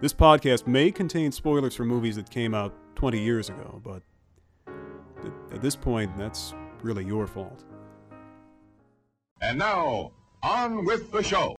this podcast may contain spoilers for movies that came out 20 years ago, but at this point, that's really your fault. And now, on with the show.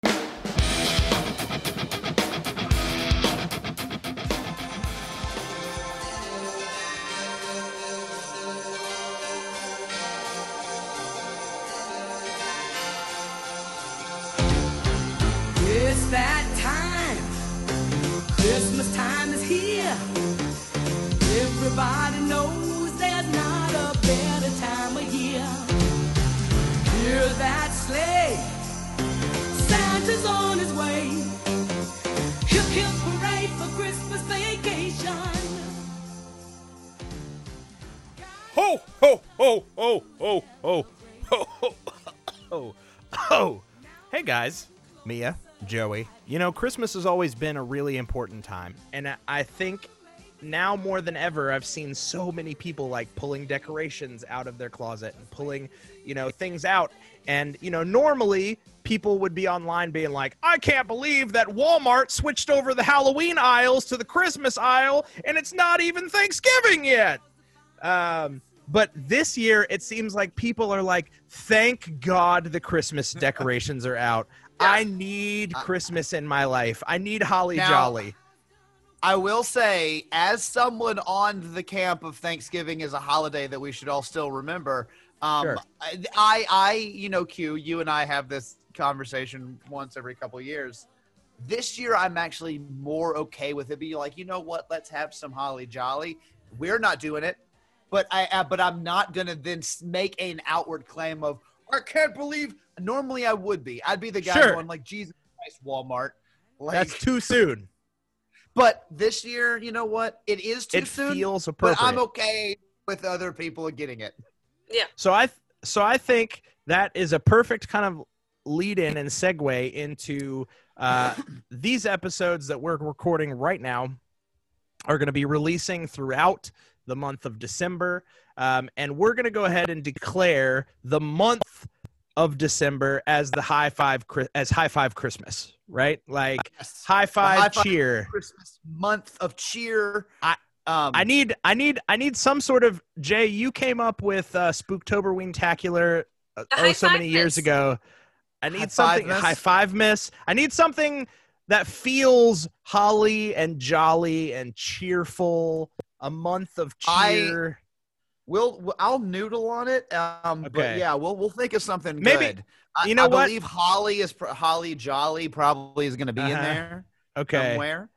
Joey. You know, Christmas has always been a really important time, and I- think now more than ever, I've seen so many people like pulling decorations out of their closet and pulling, you know, things out. And you know, normally people would be online being like, "I can't believe that Walmart switched over the Halloween aisles to the Christmas aisle, and it's not even Thanksgiving yet." Um, but this year, it seems like people are like, thank God the Christmas decorations are out. I need Christmas in my life. I need Holly Now- Jolly. I will say, as someone on the camp of Thanksgiving is a holiday that we should all still remember. Um, Sure. I, I, I, you know, Q, you and I have this conversation once every couple of years. This year, I'm actually more okay with it. Be like, you know what? Let's have some holly jolly. We're not doing it, but I, uh, but I'm not gonna then make an outward claim of I can't believe. Normally, I would be. I'd be the guy Sure. going like, Jesus Christ, Walmart. Like, That's too soon. but this year, you know what? It is too It soon. feels but appropriate. I'm okay with other people getting it. Yeah. So I, so I think that is a perfect kind of lead in and segue into uh, these episodes that we're recording right now are going to be releasing throughout the month of December, um, and we're going to go ahead and declare the month of December as the high five as high five Christmas, right? Like Yes. high five, high five cheer. Christmas month of cheer. I- um I need, I need, I need some sort of Jay. You came up with uh, Spooktober Wingtacular uh, oh so many five years ago. I High need something five high five miss. I need something that feels holly and jolly and cheerful. A month of I- cheer. We'll I'll noodle on it. Um but yeah, we'll we'll think of something Maybe- good. You know I what? believe Holly is pr- Holly Jolly probably is going to be in Uh-huh. there okay. somewhere.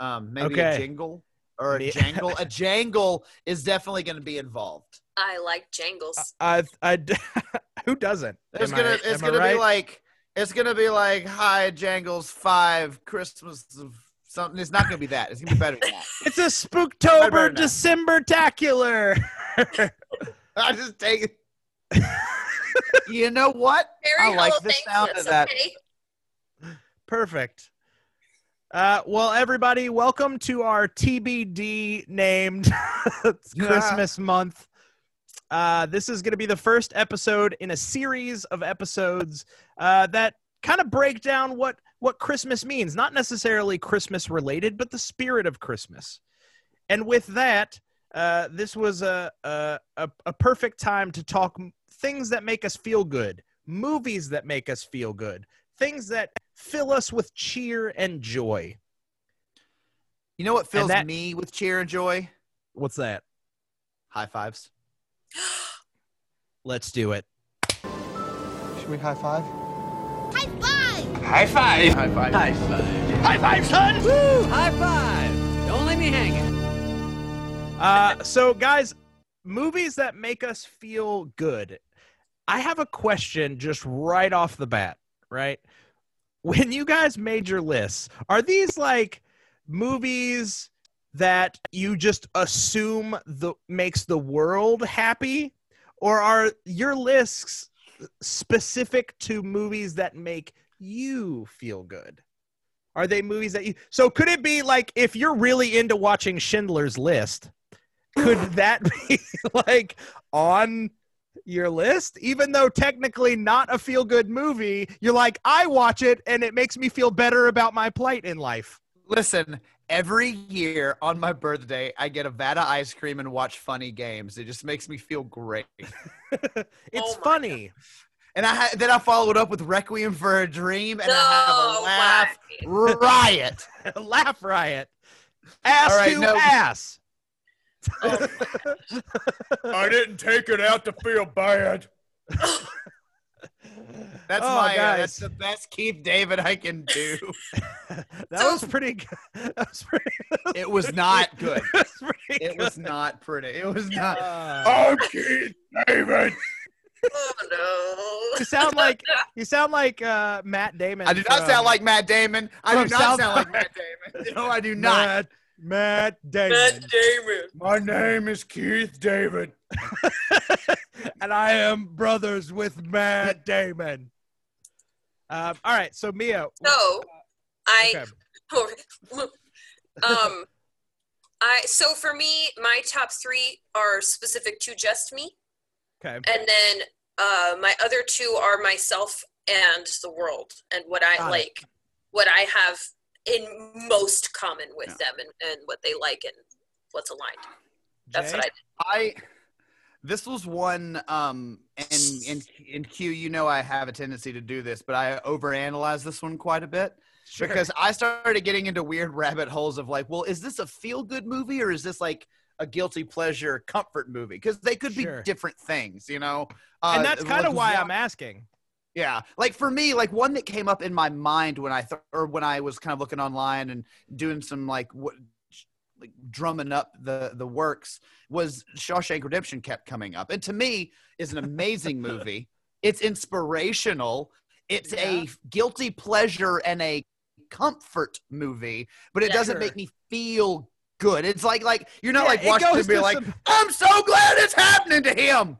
Um maybe Okay. a jingle or a jangle. a jangle is definitely going to be involved. I like jangles. I, I, who doesn't? It's Am gonna it's am I gonna right? be like it's gonna be like hi jangles five Christmas of something. It's not gonna be that. It's gonna be better than that. It's a Spooktober right. December tacular. I just take it. you know what? Very I like Hall the sound of Thankmas, that. okay? Perfect. Uh, well, everybody, welcome to our TBD named Christmas month. Uh, this is going to be the first episode in a series of episodes uh, that kind of break down what what Christmas means. Not necessarily Christmas related, but the spirit of Christmas. And with that, uh, this was a, a a a perfect time to talk things that make us feel good, movies that make us feel good, things that fill us with cheer and joy. You know what fills that- me with cheer and joy? What's that? High fives. Let's do it. Should we high five? High five. High five. High five. High five, son. Woo! High five. Don't leave me hanging. Uh, so, guys, movies that make us feel good. I have a question just right off the bat, right? When you guys made your lists, are these like movies that you just assume the makes the world happy or are your lists specific to movies that make you feel good are they movies that you so could it be like if you're really into watching schindler's list could that be like on your list even though technically not a feel good movie you're like i watch it and it makes me feel better about my plight in life Listen, every year on my birthday, I get a vat of ice cream and watch funny games. It just makes me feel great. it's Oh my funny And I ha- then I follow it up with Requiem for a Dream, and No I have a laugh way. riot. laugh riot ass All right, to no. ass Oh I didn't take it out to feel bad. That's Oh, my. Uh, that's the best Keith David I can do. that was pretty good that was pretty, it was not good. was pretty It was not pretty. It was not. Uh, I'm Keith David. oh no. you sound like you sound like uh, Matt Damon. I do not from- sound like Matt Damon. I from do not South sound like Matt Damon. No, I do not. Matt, Matt no. Damon. Matt Damon. My name is Keith David. and I am brothers with Matt Damon. Um, all right, so Mia. So, I okay. um, I so for me, my top three are specific to just me, okay. and then uh, my other two are myself and the world, and what I Got it. like, what I have in most common with them, and, and what they like, and what's aligned. That's Jay? what I did. I this was one um and in in Q you know I have a tendency to do this, but I overanalyze this one quite a bit Sure. because I started getting into weird rabbit holes of like, well, is this a feel good movie or is this like a guilty pleasure comfort movie? Because they could Sure. be different things, you know. Uh, and that's kind of like why I'm asking. Yeah, like for me, like one that came up in my mind when I th- or when I was kind of looking online and doing some like what like drumming up the the works was Shawshank Redemption kept coming up, and to me is an amazing movie. It's inspirational. It's a guilty pleasure and a comfort movie, but it Yeah, doesn't sure. make me feel good. It's like like you're not Yeah, like watching it and be like, some- I'm so glad it's happening to him.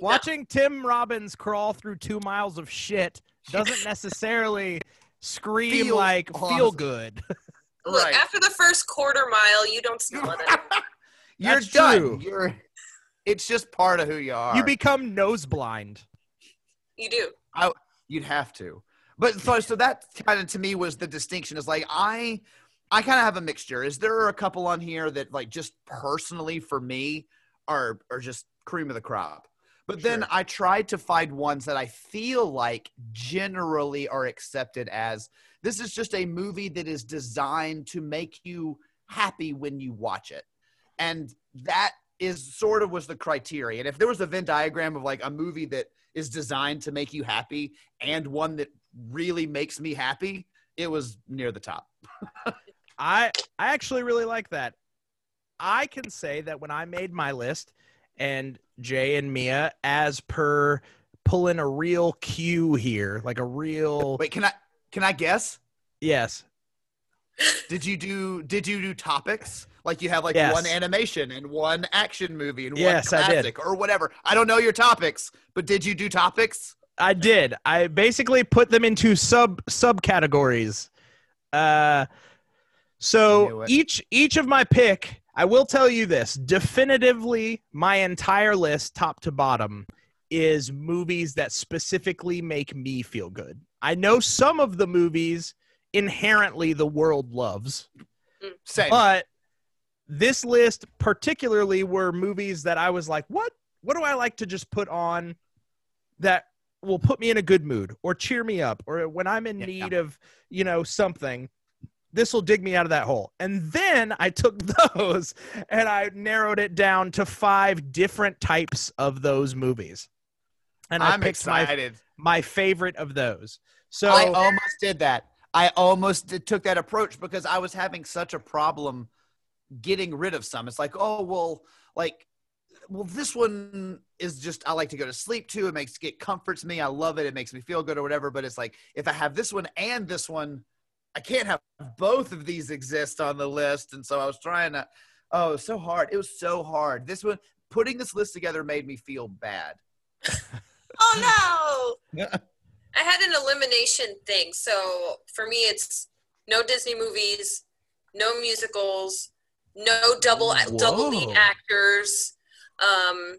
Watching Tim Robbins crawl through two miles of shit doesn't necessarily scream Feels like awesome. feel good. Look, Right. after the first quarter mile, you don't smell it. You're That's done. true. You're. It's just part of who you are. You become nose blind. you do. You'd have to. But so, so that kind of to me was the distinction. Is like I, I kind of have a mixture. Is there a couple on here that like just personally for me are are just cream of the crop? But then I tried to find ones that I feel like generally are accepted as this is just a movie that is designed to make you happy when you watch it. And that is sort of was the criteria. And if there was a Venn diagram of like a movie that is designed to make you happy and one that really makes me happy, it was near the top. I I actually really like that. I can say that when I made my list and Jay and Mia as per pulling a real cue here, like a real Wait, can I can I guess? yes. Did you do did you do topics? Like you have like Yes. one animation and one action movie and Yes, one classic or whatever. I don't know your topics, but did you do topics? I did. I basically put them into sub subcategories. Uh so each each of my pick, I will tell you this, definitively my entire list top to bottom is movies that specifically make me feel good. I know some of the movies inherently the world loves, mm, Same. but this list particularly were movies that I was like, what? What do I like to just put on that will put me in a good mood or cheer me up or when I'm in Yeah. need of, you know, something, this will dig me out of that hole. And then I took those and I narrowed it down to five different types of those movies. And I I'm picked my excited. my favorite of those. So I almost did that. I almost did, took that approach because I was having such a problem getting rid of some. It's like, oh well, like, well, this one is just I like to go to sleep to. It makes it comforts me. I love it. It makes me feel good or whatever. But it's like if I have this one and this one, I can't have both of these exist on the list, and so I was trying to. Oh, it was so hard. It was so hard. This one, putting this list together, made me feel bad. Oh no! I had an elimination thing. So for me, it's no Disney movies, no musicals, no double double lead actors. Um,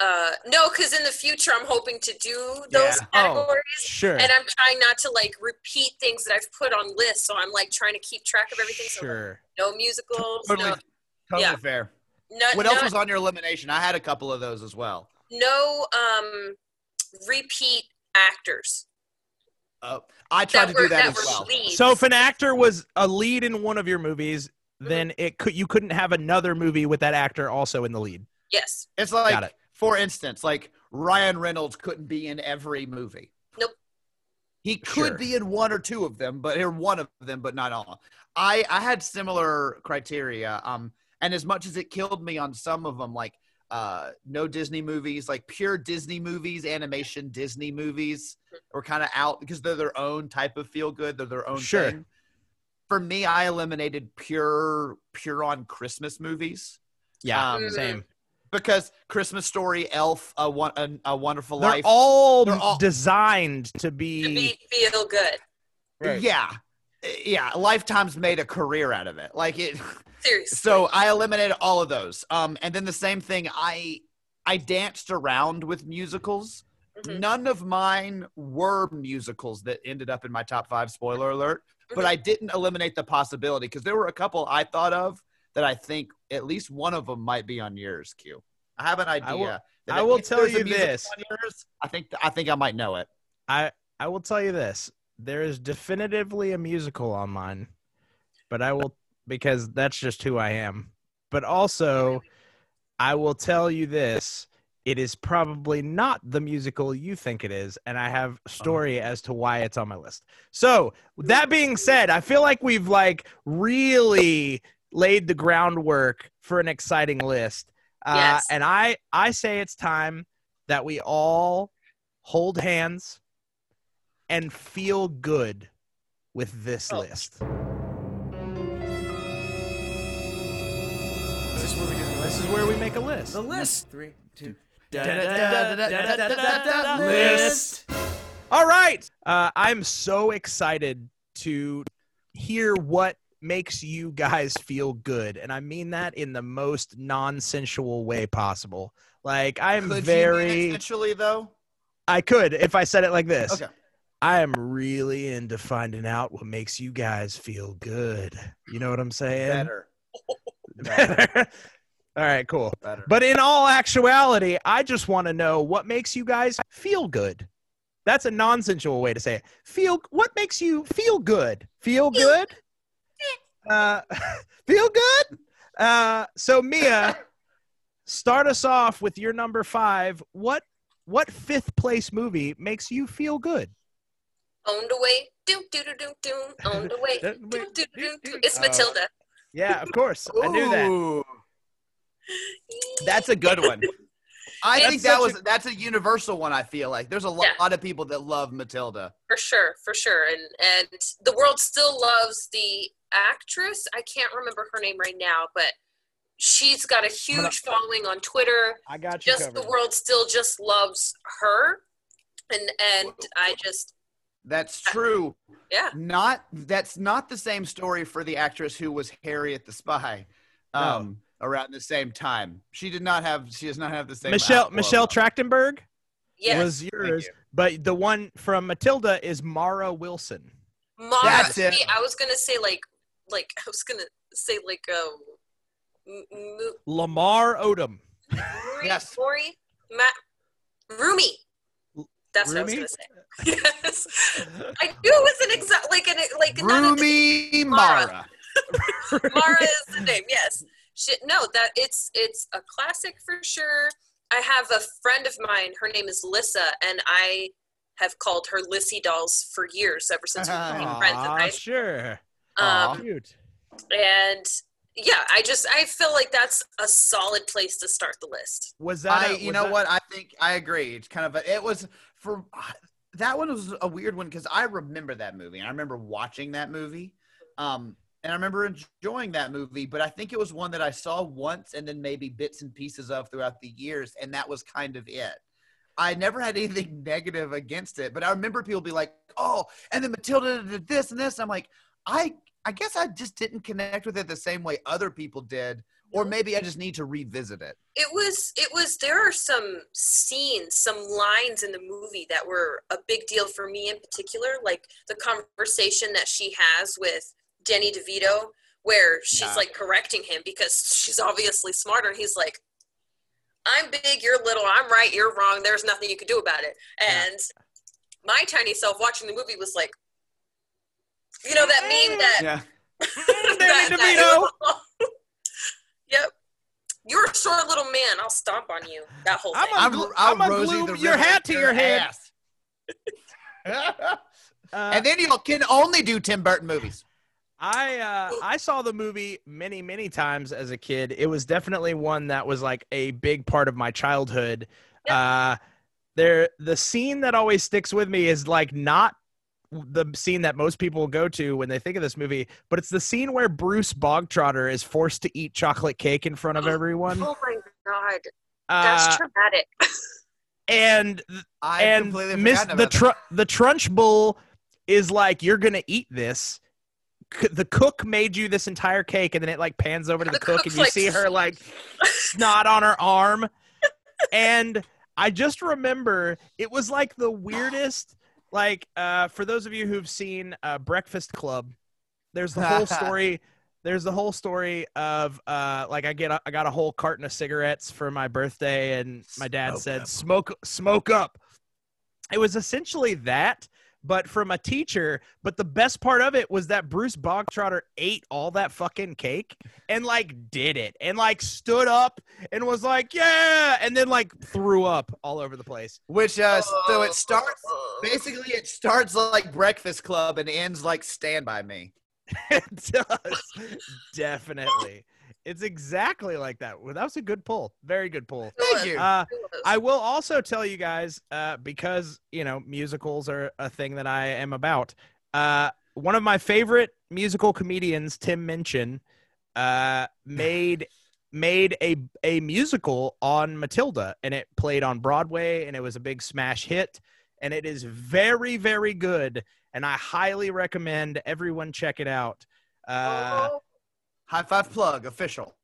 uh, no, because in the future I'm hoping to do those Yeah. Oh, categories, Sure. and I'm trying not to like repeat things that I've put on lists. So I'm like trying to keep track of everything. So Sure. no musicals, Totally, no, totally yeah. fair. no, What else no- was on your elimination? I had a couple of those as well. no um repeat actors Uh, I tried to do were, that, as well. leads. So if an actor was a lead in one of your movies, Mm-hmm. then it could you couldn't have another movie with that actor also in the lead. yes, It's like, Got it. For instance, like Ryan Reynolds couldn't be in every movie. Nope. He could Sure. be in one or two of them, but in one of them, but not all. I I had similar criteria. Um, and as much as it killed me on some of them, like uh, no Disney movies, like pure Disney movies, animation Disney movies, were kind of out because they're their own type of feel good. They're their own Sure. thing. For me, I eliminated pure pure on Christmas movies Yeah, Um, same. Because Christmas Story, Elf, a, Won- a, a Wonderful They're Life. all, they're all- designed to to be, be feel good. Right. Yeah, yeah. Lifetime's made a career out of it. Like it. Seriously. So I eliminated all of those. Um, and then the same thing. I I danced around with musicals. Mhm. None of mine were musicals that ended up in my top five. Spoiler alert. But Mhm. I didn't eliminate the possibility because there were a couple I thought of that I think at least one of them might be on yours. Q. I have an idea. I will- I will tell you this. yours, I think I think I might know it. I I will tell you this. There is definitively a musical on mine, but I will because that's just who I am. But also, I will tell you this. It is probably not the musical you think it is, and I have a story as to why it's on my list. So, that being said, I feel like we've like really laid the groundwork for an exciting list. Uh, Yes. and I I say it's time that we all hold hands and feel good with this Oh. list. This is where we do. This is where we make a list. The list. Three, two. List. All right. Uh, I'm so excited to hear what makes you guys feel good, and I mean that in the most non-sensual way possible. Like I'm Could you mean very. essentially though? I could if I said it like this. Okay. I am really into finding out what makes you guys feel good. You know what I'm saying? Better. Better. all right, cool. Better. But in all actuality, I just want to know what makes you guys feel good. That's a nonsensical way to say it. Feel what makes you feel good? Feel good? Uh, feel good? Uh, so Mia, start us off with your number five. What what fifth place movie makes you feel good? owned away. Do do do do do. Owned away. Do, do, do, do, do. It's Uh, Matilda. Yeah, of course. I knew that. That's a good one. I That's think that such was that's a universal one. I feel like there's a lo- Yeah. lot of people that love Matilda. for sure, for sure. And and the world still loves the actress. I can't remember her name right now, but she's got a huge following on Twitter. I got you Just covered. the world still just loves her. And and I just That's true. yeah. Not that's not the same story for the actress who was Harriet the Spy. Um, around the same time, she did not have. She does not have the same. Michelle. Michelle Trachtenberg Yes. was yours, you. but the one from Matilda is Mara Wilson. Mara. That's it. See, I was gonna say like like I was gonna say like um M- M- Lamar Odom. Maury, Yes. Maury, Matt, Rumi. That's what I was gonna say. Yes, I knew it was an exact like an like not a- Rumi Mara. Mara. Mara is the name. Yes. Shit, no, that it's it's a classic for sure. I have a friend of mine. Her name is Lissa, and I have called her Lissy Dolls for years, ever since we became friends in Aw, high school. sure. Um, Cute. and yeah, I just I feel like that's a solid place to start the list. Was that? I, a- you know that- what? I think I agree. It's kind of a, it was for that one was a weird one because I remember that movie. I remember watching that movie. Um, and I remember enjoying that movie, but I think it was one that I saw once and then maybe bits and pieces of throughout the years, and that was kind of it. I never had anything negative against it, but I remember people be like, "Oh," and then Matilda did this and this. I'm like, I I guess I just didn't connect with it the same way other people did, or maybe I just need to revisit it. it was it was there are some scenes some lines in the movie that were a big deal for me in particular like the conversation that she has with Danny devito where she's Yeah. like correcting him because she's obviously smarter and he's like i'm big you're little i'm right you're wrong there's nothing you can do about it and my tiny self watching the movie was like you know that meme that Yeah. that- that- yep you're a short little man i'll stomp on you that whole thing I'm a- I'm, I'm I'm glue your hat to your head. ass. Uh, and then you can only do Tim Burton movies. I uh, I saw the movie many many times as a kid. It was definitely one that was like a big part of my childhood. Uh, there, the scene that always sticks with me is like not the scene that most people go to when they think of this movie, but it's the scene where Bruce Bogtrotter is forced to eat chocolate cake in front of everyone. oh my god that's Uh, traumatic and I and Miss the about that. tr- the Trunchbull is like, you're gonna eat this. C- The cook made you this entire cake, and then it like pans over to the, The cook, and you like- see her like snot on her arm. And I just remember it was like the weirdest. Like, uh, for those of you who've seen uh, Breakfast Club, there's the whole story. There's the whole story of uh, like I get a, I got a whole carton of cigarettes for my birthday, and my dad Smoke said up. smoke smoke up. It was essentially that, but from a teacher. But the best part of it was that Bruce Bogtrotter ate all that fucking cake and like did it and like stood up and was like, yeah, and then like threw up all over the place. Which uh, so it starts basically it starts like Breakfast Club and ends like Stand by Me. it does definitely. It's exactly like that. Well, that was a good pull. Very good pull. Thank you. Uh, I will also tell you guys, uh, because you know musicals are a thing that I am about. Uh, one of my favorite musical comedians, Tim Minchin, uh, made made a a musical on Matilda, and it played on Broadway, and it was a big smash hit, and it is very very good, and I highly recommend everyone check it out. Uh, Oh, High five plug official.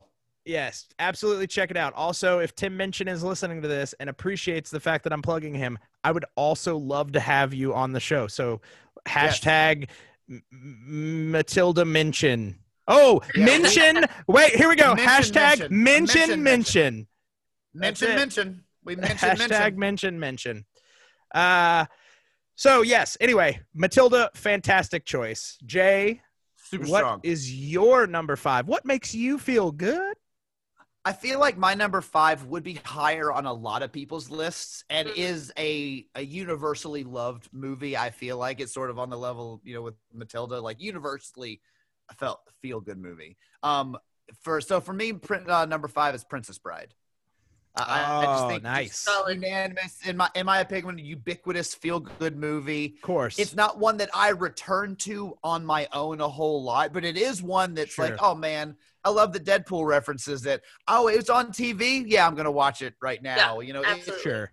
Yes, absolutely check it out. Also, if Tim Minchin is listening to this and appreciates the fact that I'm plugging him, I would also love to have you on the show. So hashtag M- M- Matilda Minchin. Oh, Yeah, mention. Wait, here we go. Mention, hashtag Minchin Minchin. Mention, mention. Mention We mentioned Hashtag mention. mention mention. Uh, so yes. Anyway, Matilda, fantastic choice. Jay, Super what strong. is your number five? What makes you feel good? I feel like my number five would be higher on a lot of people's lists and Mhm. is a, a universally loved movie. I feel like it's sort of on the level, you know, with Matilda, like universally felt feel good movie. Um, for so for me, print, uh, number five is Princess Bride. I- I, I just Oh, think nice. just Solid. unanimous in my in my opinion, ubiquitous feel good movie. Of course. It's not one that I return to on my own a whole lot, but it is one that's Sure. like, oh man, I love the Deadpool references that, oh, it's on TV. Yeah, I'm going to watch it right now. you know, it- sure.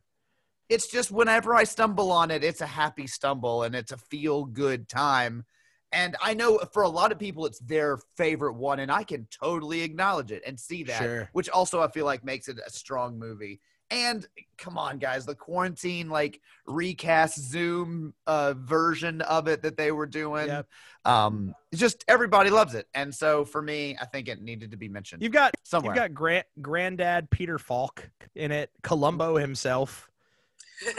it's just whenever I stumble on it, it's a happy stumble and it's a feel good time. And I know for a lot of people, it's their favorite one, and I can totally acknowledge it and see that, Sure. which also I feel like makes it a strong movie. And come on, guys, the quarantine like recast Zoom uh, version of it that they were doing, yep. um, just everybody loves it. And so for me, I think it needed to be mentioned You've got somewhere. you've got grand granddad Peter Falk in it, Columbo himself.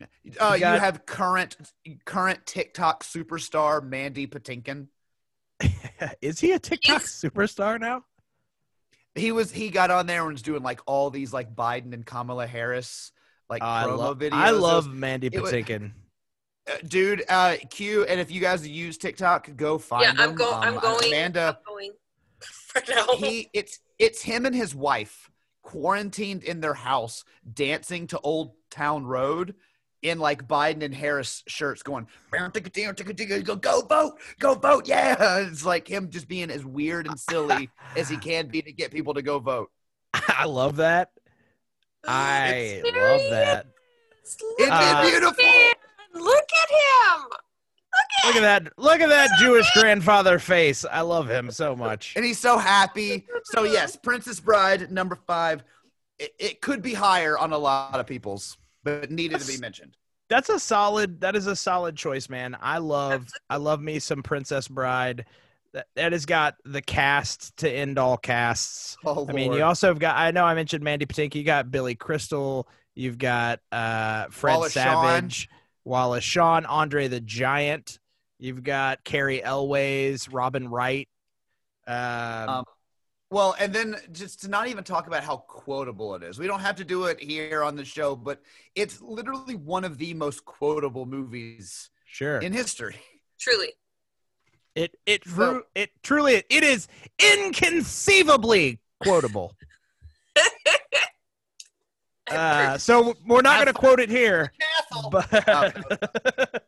Uh, You you, have current current TikTok superstar Mandy Patinkin. Is he a TikTok He's- superstar now? He was he got on there and was doing like all these like Biden and Kamala Harris like I promo love videos. I It was- love Mandy it was- Patinkin. uh, dude. Uh, Q and if you guys use TikTok, go find yeah, I'm him. go. Um, I'm going. Amanda, I'm going right he it's it's him and his wife quarantined in their house dancing to Old Town Road. In like Biden and Harris shirts going, "Bow, ticka, ticka, ticka, ticka, go, go vote, go vote. Yeah. It's like him just being as weird and silly as he can be to get people to go vote. I love that. I love that. Isn't Uh, it beautiful? Look at him. Look at that. Look at that Jewish grandfather face. I love him so much. And he's so happy. So yes, Princess Bride, number five. It, it could be higher on a lot of people's, but needed to be mentioned. That's a solid that is a solid choice, man. I love I love me some Princess Bride. That, that has got the cast to end all casts. Oh, I mean, you also have got. I know I mentioned Mandy Patinkin. You got Billy Crystal. You've got uh, Fred Wallace Shawn. Savage, Wallace Shawn, Andre the Giant. You've got Cary Elwes, Robin Wright. Um, Um, Well, and then just to not even talk about how quotable it is. We don't have to do it here on the show, but it's literally one of the most quotable movies sure. in history. Truly. It it So- tru- it truly it is inconceivably quotable. Uh, so we're not going to quote it here, but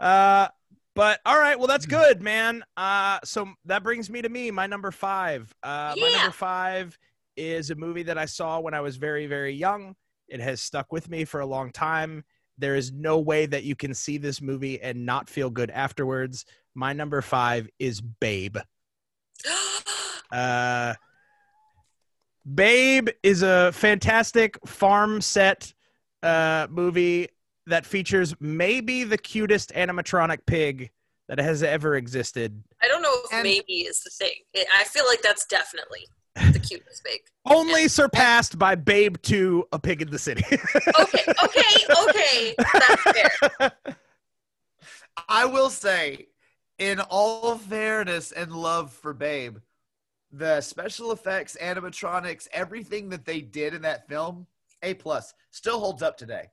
uh, but all right. Well, that's good, man. Uh, so that brings me to me, my number five. Uh, my number five is a movie that I saw when I was very very young. It has stuck with me for a long time. There is no way that you can see this movie and not feel good afterwards. My number five is Babe. Uh, Babe is a fantastic farm set uh, movie that features maybe the cutest animatronic pig that has ever existed. I don't know if And- maybe is the thing. I feel like that's definitely the cutest pig. Only surpassed by Babe 2, A Pig in the City. Okay, okay, okay. That's fair. I will say, in all fairness and love for Babe, the special effects, animatronics, everything that they did in that film, A plus, still holds up today.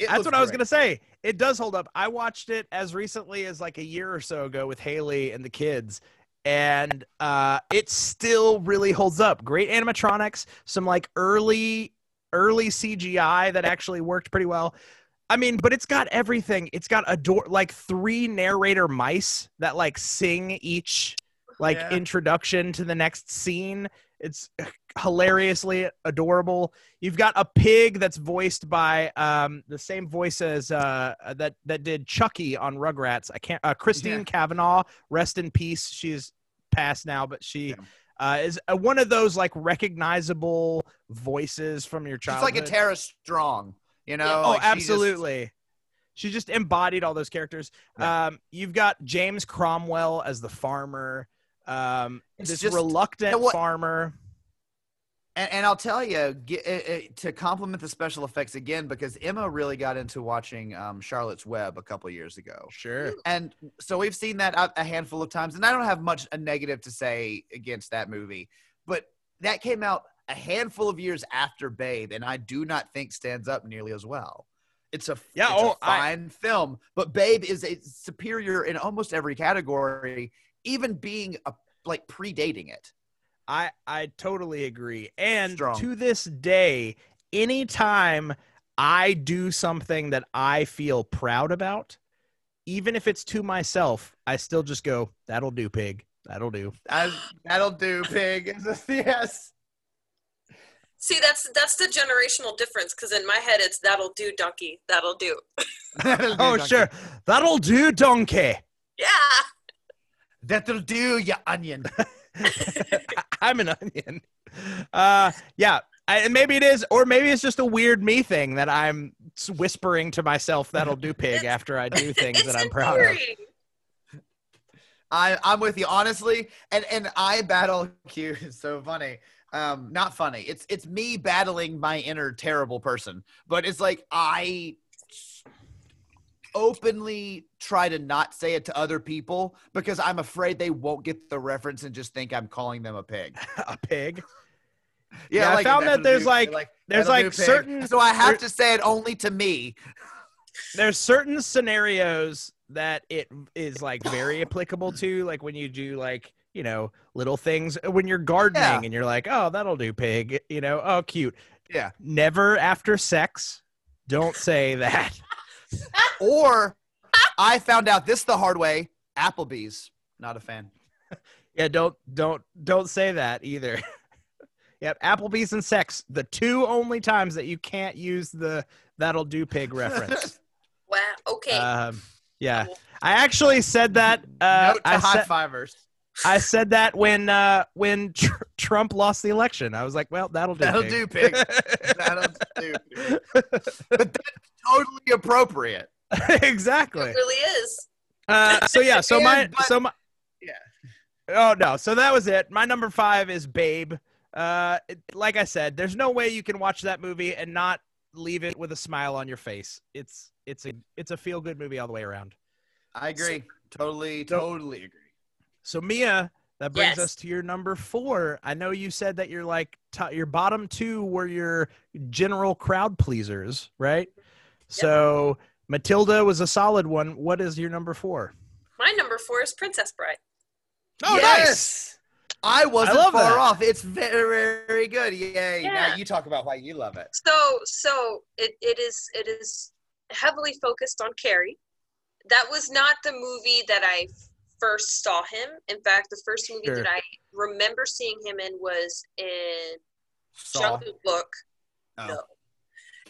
It That's what I was to say. It does hold up. I watched it as recently as like a year or so ago with Haley and the kids. And uh, it still really holds up. Great animatronics, some like early, early CGI that actually worked pretty well. I mean, but it's got everything. It's got a door, like three narrator mice that like sing each like Yeah. introduction to the next scene. It's hilariously adorable. You've got a pig that's voiced by um, the same voice as uh, that that did Chuckie on Rugrats. I can't. Uh, Christine Yeah. Cavanagh, rest in peace. She's passed now, but she Yeah. uh, is uh, one of those like recognizable voices from your childhood. like a Tara Strong, you know? Oh, like she just- absolutely. She just embodied all those characters. Yeah. Um, you've got James Cromwell as the farmer. Um, It's this just- reluctant you know what- farmer. And, and I'll tell you, get, uh, uh, to compliment the special effects again, because Emma really got into watching um, Charlotte's Web a couple years ago. Sure. And so we've seen that a a handful of times, and I don't have much a negative to say against that movie, but that came out a handful of years after Babe, and I do not think stands up nearly as well. It's a Yeah, it's a oh, I- fine film, but Babe is a superior in almost every category, even being a, like predating it. I I totally agree. And Strong. to this day, anytime I do something that I feel proud about, even if it's to myself, I still just go, "That'll do, pig. That'll do." I, that'll do, pig. yes. See, that's that's the generational difference. Because in my head, it's that'll do, donkey. That'll do. That'll do, Oh, donkey. sure. That'll do, donkey. Yeah. That'll do, you onion. I'm an onion. Uh, yeah. I, and maybe it is, or maybe it's just a weird me thing that I'm whispering to myself, "That'll do, pig." After I do things that I'm proud of. I, I'm with you honestly, and and I battle Q. It's so funny. Um, not funny. It's it's me battling my inner terrible person, but it's like I openly try to not say it to other people because I'm afraid they won't get the reference and just think I'm calling them a pig. a pig. Yeah, I like, found that there's do- like- there's like certain- So I have to say it only to me. there's certain scenarios that it is like very applicable to like when you do like you know little things when you're gardening Yeah. and you're like oh that'll do pig you know oh cute Yeah. never after sex Don't say that. Or I found out this the hard way. Applebee's, not a fan. Yeah, don't don't don't say that either. yep, Applebee's and sex, the two only times that you can't use the that'll do pig reference. Wow. Okay. um, yeah, I actually said that. Uh, Note to I high said fivers. I said that when uh, when tr- Trump lost the election. I was like, well, that'll do. That'll pig. do, pig. That'll do. pig. But that's totally appropriate. exactly. it really is. Uh, so yeah, so my but- so my Yeah. Oh no, so that was it. My number five is Babe. Uh, it- like I said, there's no way you can watch that movie and not leave it with a smile on your face. It's it's a it's a feel good movie all the way around. I agree. Totally, So- totally agree. So Mia, that brings Yes. us to your number four. I know you said that you're like t- your bottom two were your general crowd pleasers, right? So Matilda was a solid one. What is your number four? My number four is Princess Bride. Oh, Yes! I wasn't love far that. off. It's very, very good. Yay. Yeah. Now you talk about why you love it. So so it, it is it is heavily focused on Cary. That was not the movie that I first saw him. In fact, the first movie Sure. that I remember seeing him in was in Saw. Jungle Book. Oh. No.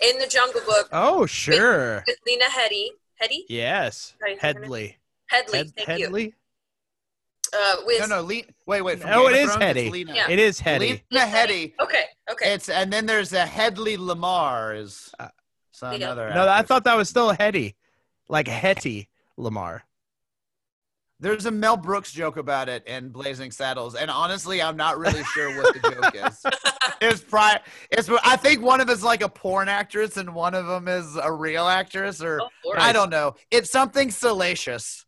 In the Jungle Book Oh, sure. with Lena Headey. Headey? Yes. How do you say her name? Headley. Headley, Head- thank you. Uh, with No, no, Le- wait, wait. from Oh, Game it of it's Hetty. Lena. Yeah. It is Heady. Lena Headey. Okay, okay. It's and then there's a Hedley Lamarr is Uh, some Yeah. other. No, I thought that was still Hetty. Like Hedy Lamarr. There's a Mel Brooks joke about it in Blazing Saddles, and honestly, I'm not really sure what the joke is. It's pri- It's. I think one of is like a porn actress, and one of them is a real actress, or Oh, I don't know. It's something salacious.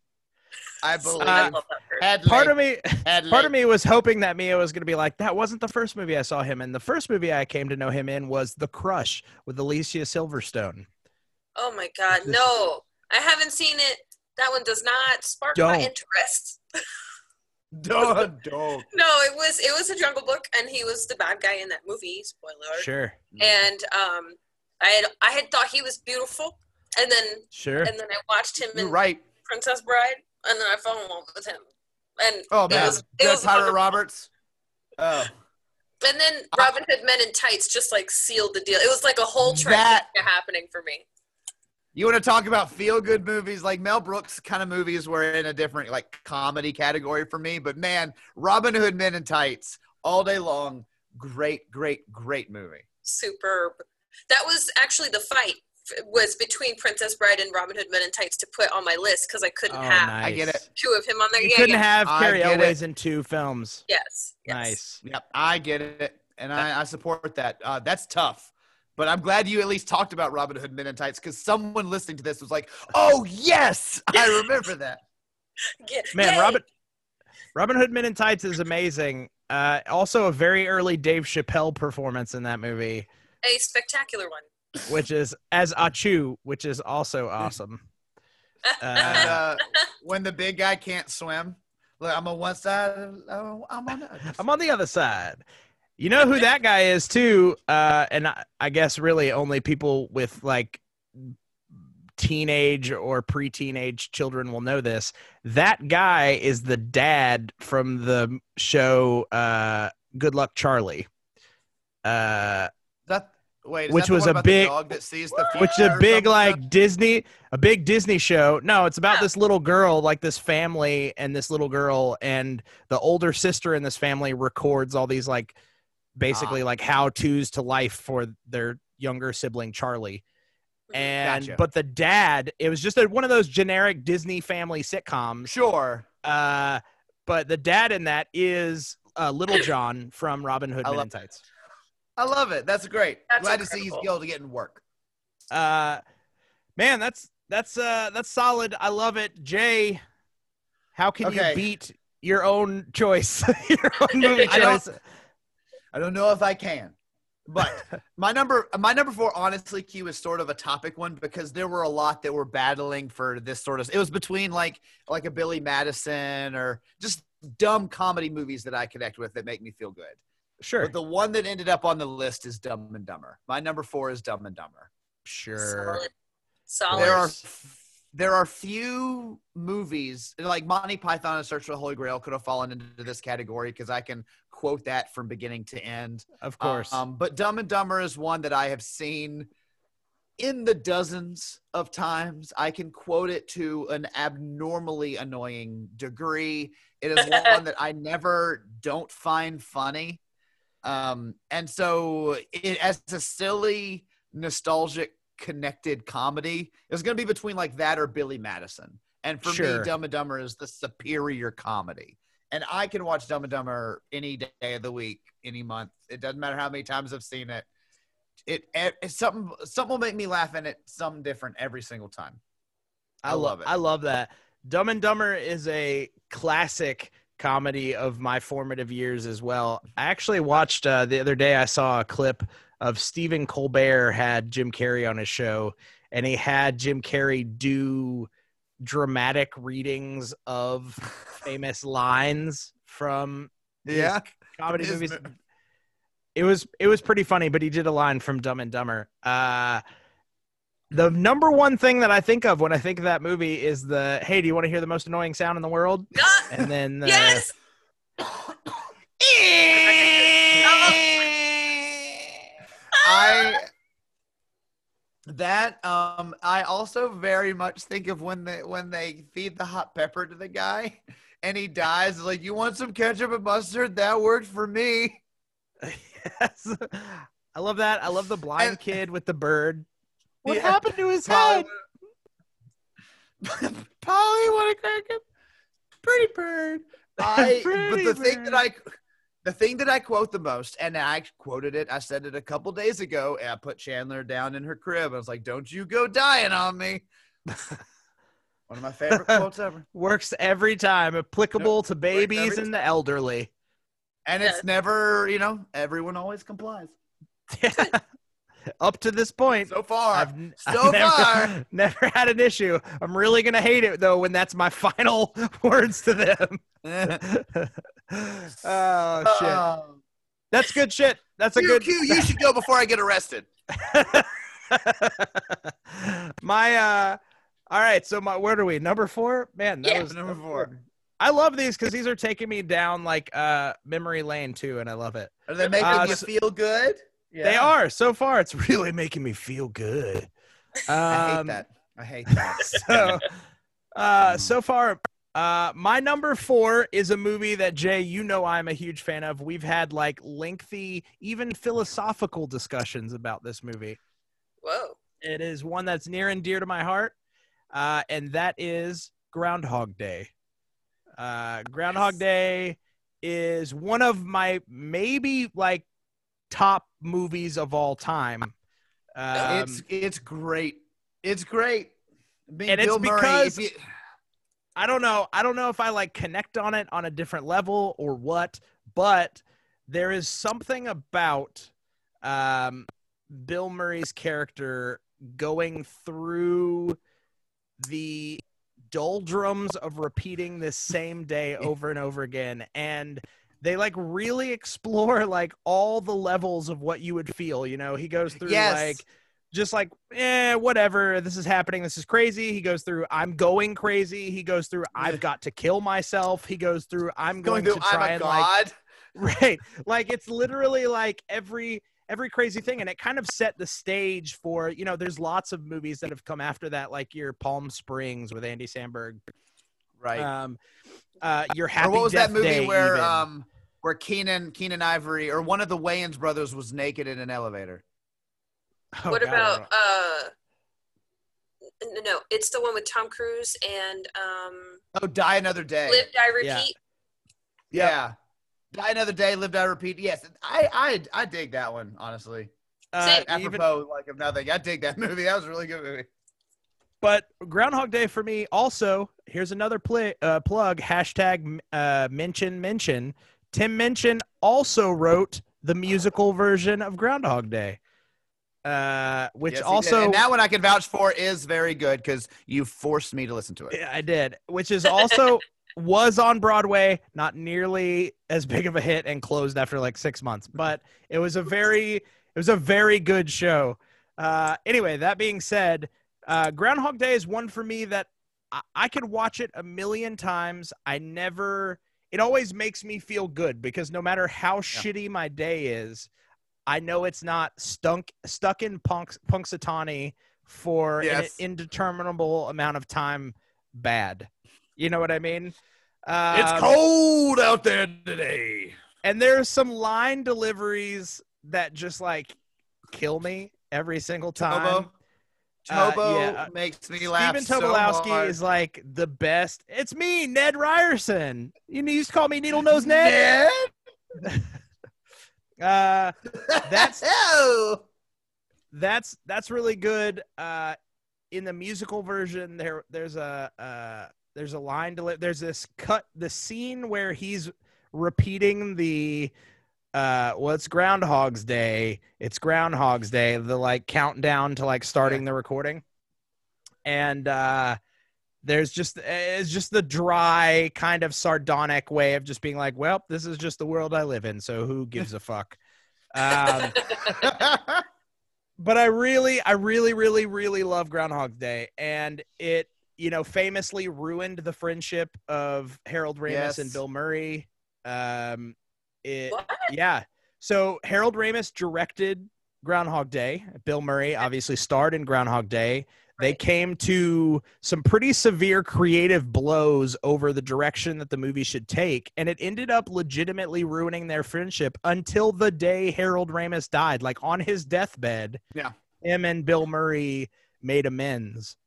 I believe. I Uh, love that person. Headley, Part of me Headley. part of me was hoping that Mia was going to be like that wasn't the first movie I saw him in. The first movie I came to know him in was The Crush with Alicia Silverstone. Oh my God, no! I haven't seen it. That one does not spark my Don't. interest. Don't, don't. No, it was it was a Jungle Book, and he was the bad guy in that movie. Spoiler. Sure. And um, I had I had thought he was beautiful, and then Sure. and then I watched him You're in right. Princess Bride, and then I fell in love with him. And Oh it man, was, it was Tyler wonderful. Roberts. Oh, And then Robin Hood Men in Tights just like sealed the deal. It was like a whole trifecta That- happening for me. You want to talk about feel good movies? Like Mel Brooks kind of movies were in a different like comedy category for me. But man, Robin Hood Men in Tights all day long. Great, great, great movie. Superb. That was actually the fight was between Princess Bride and Robin Hood Men in Tights to put on my list because I couldn't Oh, have nice. I get it. two of him on there. You yeah, couldn't yeah. have I Cary Elwes it. in two films. Yes. yes. Nice. Yep, I get it, and I, I support that. Uh, that's tough, but I'm glad you at least talked about Robin Hood Men in Tights because someone listening to this was like, "Oh yes, I remember that." Get- Man. Robin Robin Hood Men in Tights is amazing. Uh, also, a very early Dave Chappelle performance in that movie, A spectacular one. which is as Ahchoo, which is also awesome. And, Uh, uh, when the big guy can't swim, look, I'm on one side. uh, I'm on. The, I'm on the other side. You know who that guy is too, uh, and I, I guess really only people with like teenage or pre-teenage children will know this. That guy is the dad from the show uh, Good Luck Charlie. Uh, that wait, is Which that the was one a big- dog that sees the which is a big something? like Disney, a big Disney show. No, it's about Yeah. this little girl, like this family and this little girl, and the older sister in this family records all these like basically Ah. like how tos to life for their younger sibling Charlie. And Gotcha. but the dad, it was just a, one of those generic Disney family sitcoms. Sure. Uh, but the dad in that is uh, Little John from Robin Hood I Men love in Tights. I love it. That's great. That's Glad to see he's able to get in work. Uh, man, that's that's uh that's solid. I love it. Jay, how can Okay. you beat your own choice? your own movie I don't- choice. I don't know if I can. But my number my number four, honestly, Q is sort of a topic one because there were a lot that were battling for this sort of it was between like like a Billy Madison or just dumb comedy movies that I connect with that make me feel good. Sure. But the one that ended up on the list is Dumb and Dumber. My number four is Dumb and Dumber. Sure. Solid. Solid. There are there are few movies like Monty Python and Search for the Holy Grail could have fallen into this category because I can quote that from beginning to end. Of course. Um, but Dumb and Dumber is one that I have seen in the dozens of times. I can quote it to an abnormally annoying degree. It is one that I never don't find funny. Um, and so it as a silly, nostalgic, connected comedy, it's gonna be between like that or Billy Madison. And for Sure. me, Dumb and Dumber is the superior comedy. And I can watch Dumb and Dumber any day of the week, any month. It doesn't matter how many times I've seen it. It, it it's something something will make me laugh in it something different every single time. I lo- love it. I love that. Dumb and Dumber is a classic comedy of my formative years as well. I actually watched uh, the other day. I saw a clip of Stephen Colbert had Jim Carrey on his show, and he had Jim Carrey do dramatic readings of famous lines from his Yeah. comedy movies. mo- It was it was pretty funny, but he did a line from Dumb and Dumber. Uh, the number one thing that I think of when I think of that movie is the "Hey, do you want to hear the most annoying sound in the world?" And then the, yes. I that um I also very much think of when they when they feed the hot pepper to the guy and he dies like you want some ketchup and mustard that worked for me Yes. I love that. I love the blind And- kid with the bird. What Yeah. happened to his Polly, head? Polly want to crack him pretty bird I but Pretty the thing that. I the thing that I quote the most, and I quoted it, I said it a couple days ago, and I put Chandler down in her crib. I was like, Don't you go dying on me. One of my favorite quotes ever. Works every time, applicable to babies and the elderly. And Yeah. it's never, you know, everyone always complies. Up to this point, So far. I've, so I've never, far. never had an issue. I'm really gonna hate it though when that's my final words to them. Oh shit, Um, that's good shit. That's a Q, good. Q, you should go before I get arrested. my uh, all right. So my where are we? Number four. Man, that Yeah. was Number four. I love these because these are taking me down like uh memory lane too, and I love it. Are they making Uh, you so- feel good? They are so far. It's really making me feel good. I hate Um, that. I hate that. so uh so far uh my number four is a movie that jay you know i'm a huge fan of we've had like lengthy even philosophical discussions about this movie Whoa. it is one that's near and dear to my heart uh and that is groundhog day uh groundhog Yes. day is one of my maybe like top movies of all time um, it's it's great. It's great. I mean, And it's Bill Murray, because- I don't know. I don't know if I like connect on it on a different level or what, but there is something about um, Bill Murray's character going through the doldrums of repeating this same day over and over again and they like really explore like all the levels of what you would feel you know he goes through Yes. like just like eh whatever this is happening this is crazy he goes through i'm going crazy he goes through i've got to kill myself he goes through i'm going, going to try and like god. right like it's literally like every every crazy thing and it kind of set the stage for you know there's lots of movies that have come after that like your palm springs with andy samberg right. um uh your happy or what was that movie Day where even. um where Keenen Keenen Ivory or one of the Wayans brothers was naked in an elevator? Oh, what God, about uh? n- No, it's the one with Tom Cruise and um, Oh, Die Another Day. Live Die Repeat. Yeah. yeah. Die Another Day, Live Die Repeat. Yes, I I I dig that one honestly. uh, Same. even- Apropos like of nothing, I dig that movie. That was a really good movie. But Groundhog Day for me also. Here's another play, uh, plug. Hashtag uh, mention mention. Tim Minchin also wrote the musical version of Groundhog Day, uh, which Yes, also and that one I can vouch for is very good because you forced me to listen to it. Yeah, I did, which is also was on Broadway, not nearly as big of a hit and closed after like six months, but it was a very it was a very good show. Uh, anyway, that being said, uh, Groundhog Day is one for me that I, I could watch it a million times. I never. It always makes me feel good because no matter how shitty my day is, I know it's not stunk stuck in punks, Punxsutawney for Yes. an indeterminable amount of time. Bad, you know what I mean? Um, it's cold out there today. and there's some line deliveries that just like kill me every single time. Tobo, Uh, yeah, uh, makes me laugh. Stephen Tobolowsky so is like the best. It's me, Ned Ryerson. You used to call me Needle Nose Ned. Uh, That's- oh. that's that's really good. Uh, in the musical version, there there's a uh, there's a line to there's this cut the scene where he's repeating the uh well it's groundhog's day it's groundhog's day the like countdown to like starting the recording and uh there's just it's just the dry kind of sardonic way of just being like well this is just the world i live in so who gives a fuck um but I really, I really, really, really love Groundhog Day, and it, you know, famously ruined the friendship of Harold Ramis Yes. and Bill Murray. Um, it, What? yeah. So Harold Ramis directed Groundhog Day. Bill Murray obviously starred in Groundhog Day. They came to some pretty severe creative blows over the direction that the movie should take, and it ended up legitimately ruining their friendship until the day Harold Ramis died. Like on his deathbed, Yeah. him and Bill Murray made amends.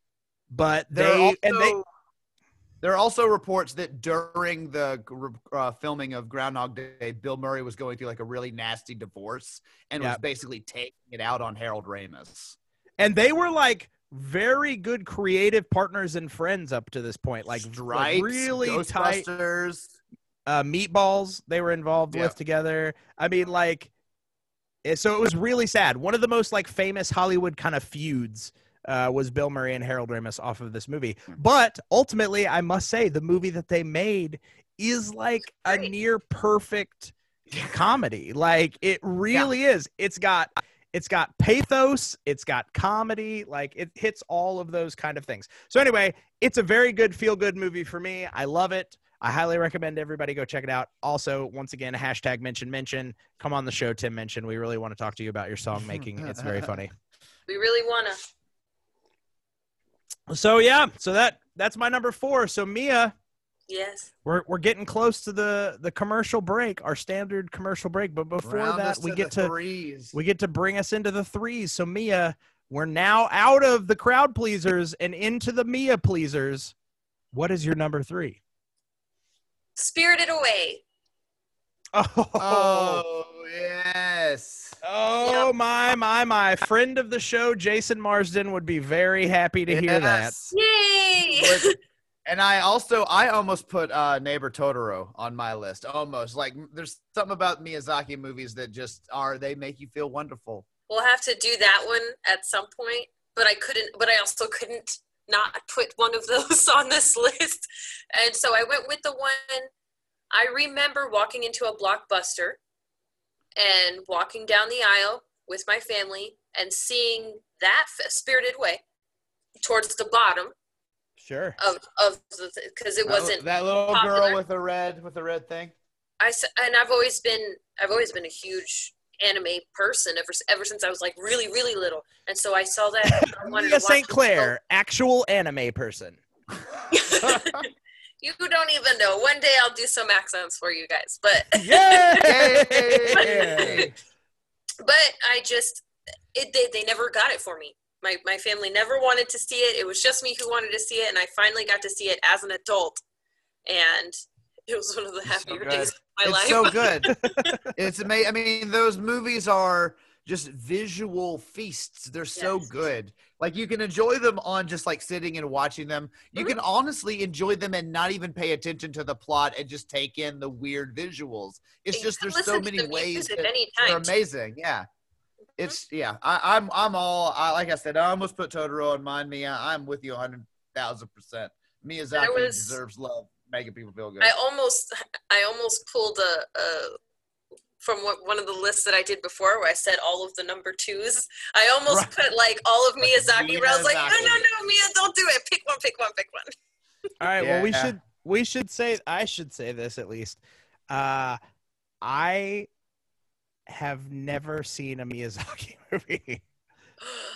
But they also, and they there are also reports that during the uh, filming of Groundhog Day, Bill Murray was going through like a really nasty divorce and was basically taking it out on Harold Ramis. and they were like very good creative partners and friends up to this point. Like, like Stripes, really tight Ghostbusters. uh, meatballs they were involved Yeah. with together. I mean, like, eh, so it was really sad. One of the most like famous Hollywood kind of feuds uh, was Bill Murray and Harold Ramis off of this movie. But ultimately, I must say, the movie that they made is like a near perfect comedy. Like, it really is. It's got. It's got pathos, it's got comedy, like it hits all of those kind of things. So anyway, it's a very good feel good movie for me. I love it. I highly recommend everybody go check it out. Also, once again, hashtag mention mention. Come on the show, Tim Mention. We really want to talk to you about your song making. It's very funny. We really wanna. So yeah, so that that's my number four. So Mia, Yes. we're we're getting close to the the commercial break, our standard commercial break. But before Round that, we to get to threes. we get to bring us into the threes. So Mia, we're now out of the crowd pleasers and into the Mia pleasers. What is your number three? Spirited Away. Oh, Oh yes. Oh my my my friend of the show, Jason Marsden would be very happy to hear that. Yay! And I also I almost put uh, Neighbor Totoro on my list. Almost like there's something about Miyazaki movies that just are they make you feel wonderful. we'll have to do that one at some point, but I couldn't. But I also couldn't not put one of those on this list, and so I went with the one. I remember walking into a blockbuster and walking down the aisle with my family and seeing that Spirited Away towards the bottom Sure. of of the because it That- wasn't that little popular. girl with the red with the red thing. I and I've always been I've always been a huge anime person ever ever since I was like really really little, and so I saw that. I wanted to Mia St. Clair, actual anime person. you don't even know. One day I'll do some accents for you guys, but Yay! but I just it they, they never got it for me. My my family never wanted to see it. It was just me who wanted to see it, and I finally got to see it as an adult, and it was one of the so happier good. days of my it's life. so good. it's amazing. I mean, those movies are just visual feasts. They're so Yes. good. Like you can enjoy them on just like sitting and watching them. You Mhm. can honestly enjoy them and not even pay attention to the plot and just take in the weird visuals. It's You just there's so many the ways music that anytime, are amazing. Yeah. It's yeah. I, I'm I'm all I, like I said. I almost put Totoro on mine. Mia, I'm with you 100 thousand percent. Miyazaki was- deserves love, making people feel good. I almost I almost pulled a, a from what, one of the lists that I did before, where I said all of the number twos. I almost Right. put like all of Miyazaki, but I was like, no, no, Miyazaki. no, Mia, don't do it. Pick one, pick one, pick one. All right. Well, we Yeah. should we should say I should say this at least. Uh, I have never seen a Miyazaki movie.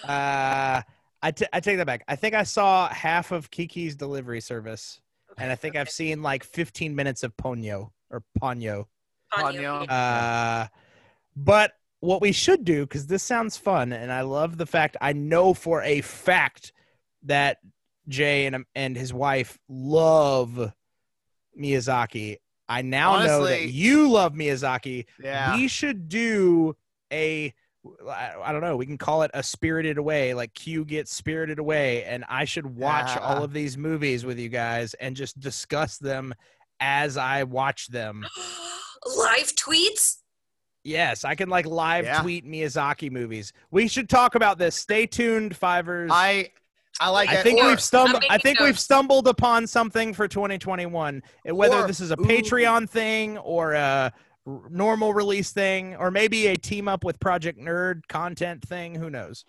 Uh, I t- I take that back. I think I saw half of Kiki's Delivery Service, and I think I've seen like 15 minutes of Ponyo or Ponyo. Ponyo. Ponyo. Uh, but what we should do, because this sounds fun, and I love the fact I know for a fact that Jay and and his wife love Miyazaki. I now know that you love Miyazaki. Yeah. We should do a I don't know, we can call it a spirited away, like Q gets spirited away, and I should watch Yeah. all of these movies with you guys and just discuss them as I watch them. Live tweets. Yes, I can like live Yeah. tweet Miyazaki movies. We should talk about this. Stay tuned, Fivers. I I like I that. think Or- we've stumbled. I'm I making think we've stumbled upon something for 2021. Eh, whether Or- this is a ooh. Patreon thing or a normal release thing, or maybe a team up with Project Nerd content thing. Who knows?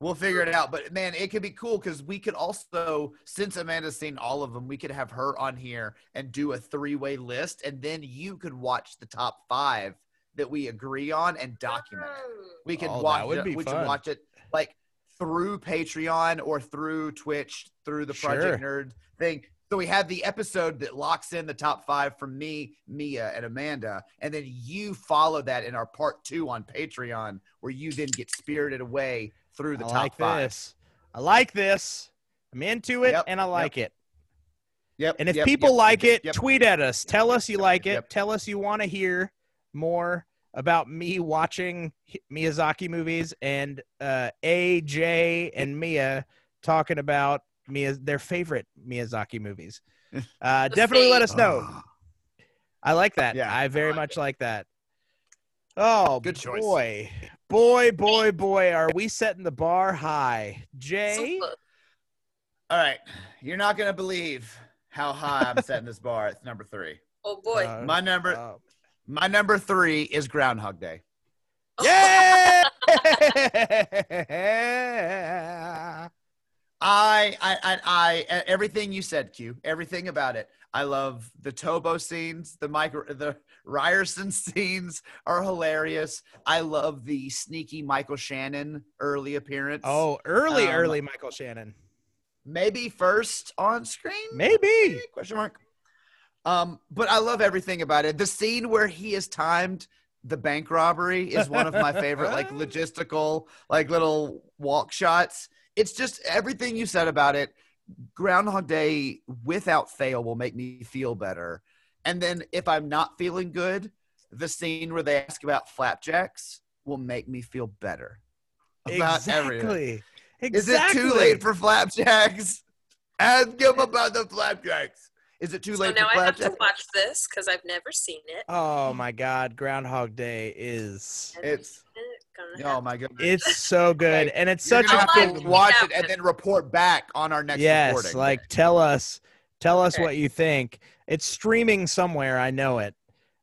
We'll figure it out. But man, it could be cool because we could also, since Amanda's seen all of them, we could have her on here and do a three way list. And then you could watch the top five that we agree on and document it. We could Oh, that watch would it. be we fun. could watch it like through Patreon or through Twitch through the Project Nerd thing. So we have the episode that locks in the top five from me, Mia, and Amanda, and then you follow that in our part two on Patreon, where you then get spirited away through the I top like five. this. I like this. I'm into it, Yep, and I like it. Yep. And if yep, people yep, like yep, it, yep. tweet at us. Tell us you Yep, like it. yep. Tell us you want to hear more about me watching Miyazaki movies and uh, AJ and Mia talking about Mia their favorite Miyazaki movies. Uh, The definitely let us know. I like that. Yeah, I very I like much it. like that. Oh, Good choice. boy. Boy, boy, boy, are we setting the bar high. Jay? So, All right, you're not gonna believe how high I'm setting this bar. It's number three. oh boy. Uh, My number, uh, my number three is Groundhog Day. Yeah. I, I, I, I, everything you said, Q, everything about it. I love the Tobo scenes, the micro, the Ryerson scenes are hilarious. I love the sneaky Michael Shannon early appearance. oh, early, Um, early Michael Shannon. maybe first on screen, Maybe. question mark. Um, but I love everything about it. The scene where he is timed the bank robbery is one of my favorite, like logistical, like little walk shots. It's just everything you said about it. Groundhog Day, without fail, will make me feel better. And then if I'm not feeling good, the scene where they ask about flapjacks will make me feel better about everything. Exactly. Is it too late for flapjacks? Ask him about the flapjacks. Is it too So late So now for I have to watch this because I've never seen it. Oh my God, Groundhog Day is It's gonna oh my goodness. it's so good, and it's such a have to watch it and then report back on our next yes, recording. like tell us, tell us Okay. what you think. It's streaming somewhere. I know it.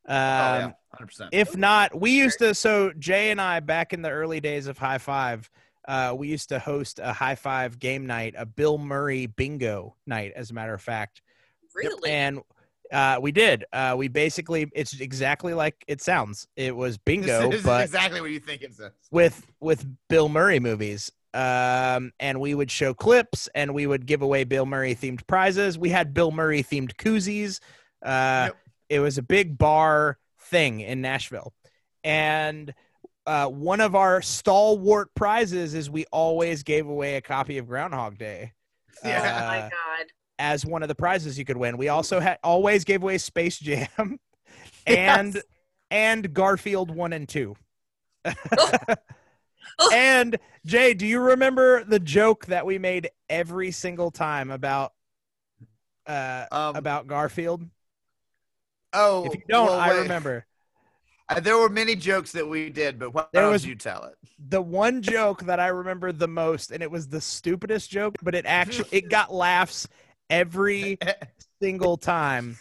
Um, oh yeah, hundred percent. If not, we used to. So Jay and I, back in the early days of High Five, uh, we used to host a High Five game night, a Bill Murray bingo night, as a matter of fact. Really. And uh, we did. Uh, we basically, it's exactly like it sounds. It was bingo, this is but exactly what you think it says. with with Bill Murray movies. Um, and we would show clips and we would give away Bill Murray themed prizes. We had Bill Murray themed koozies. Uh, Yep. It was a big bar thing in Nashville. And uh, one of our stalwart prizes is we always gave away a copy of Groundhog Day oh Yeah. my uh, god. As one of the prizes you could win. We also had always gave away Space Jam and Yes. and Garfield 1 and 2. and Jay, do you remember the joke that we made every single time about uh Um, about Garfield? oh, If you don't, well, I remember. Uh, there were many jokes that we did, but why There don't was- you tell it? The one joke that I remember the most and it was the stupidest joke, but it actually it got laughs every single time.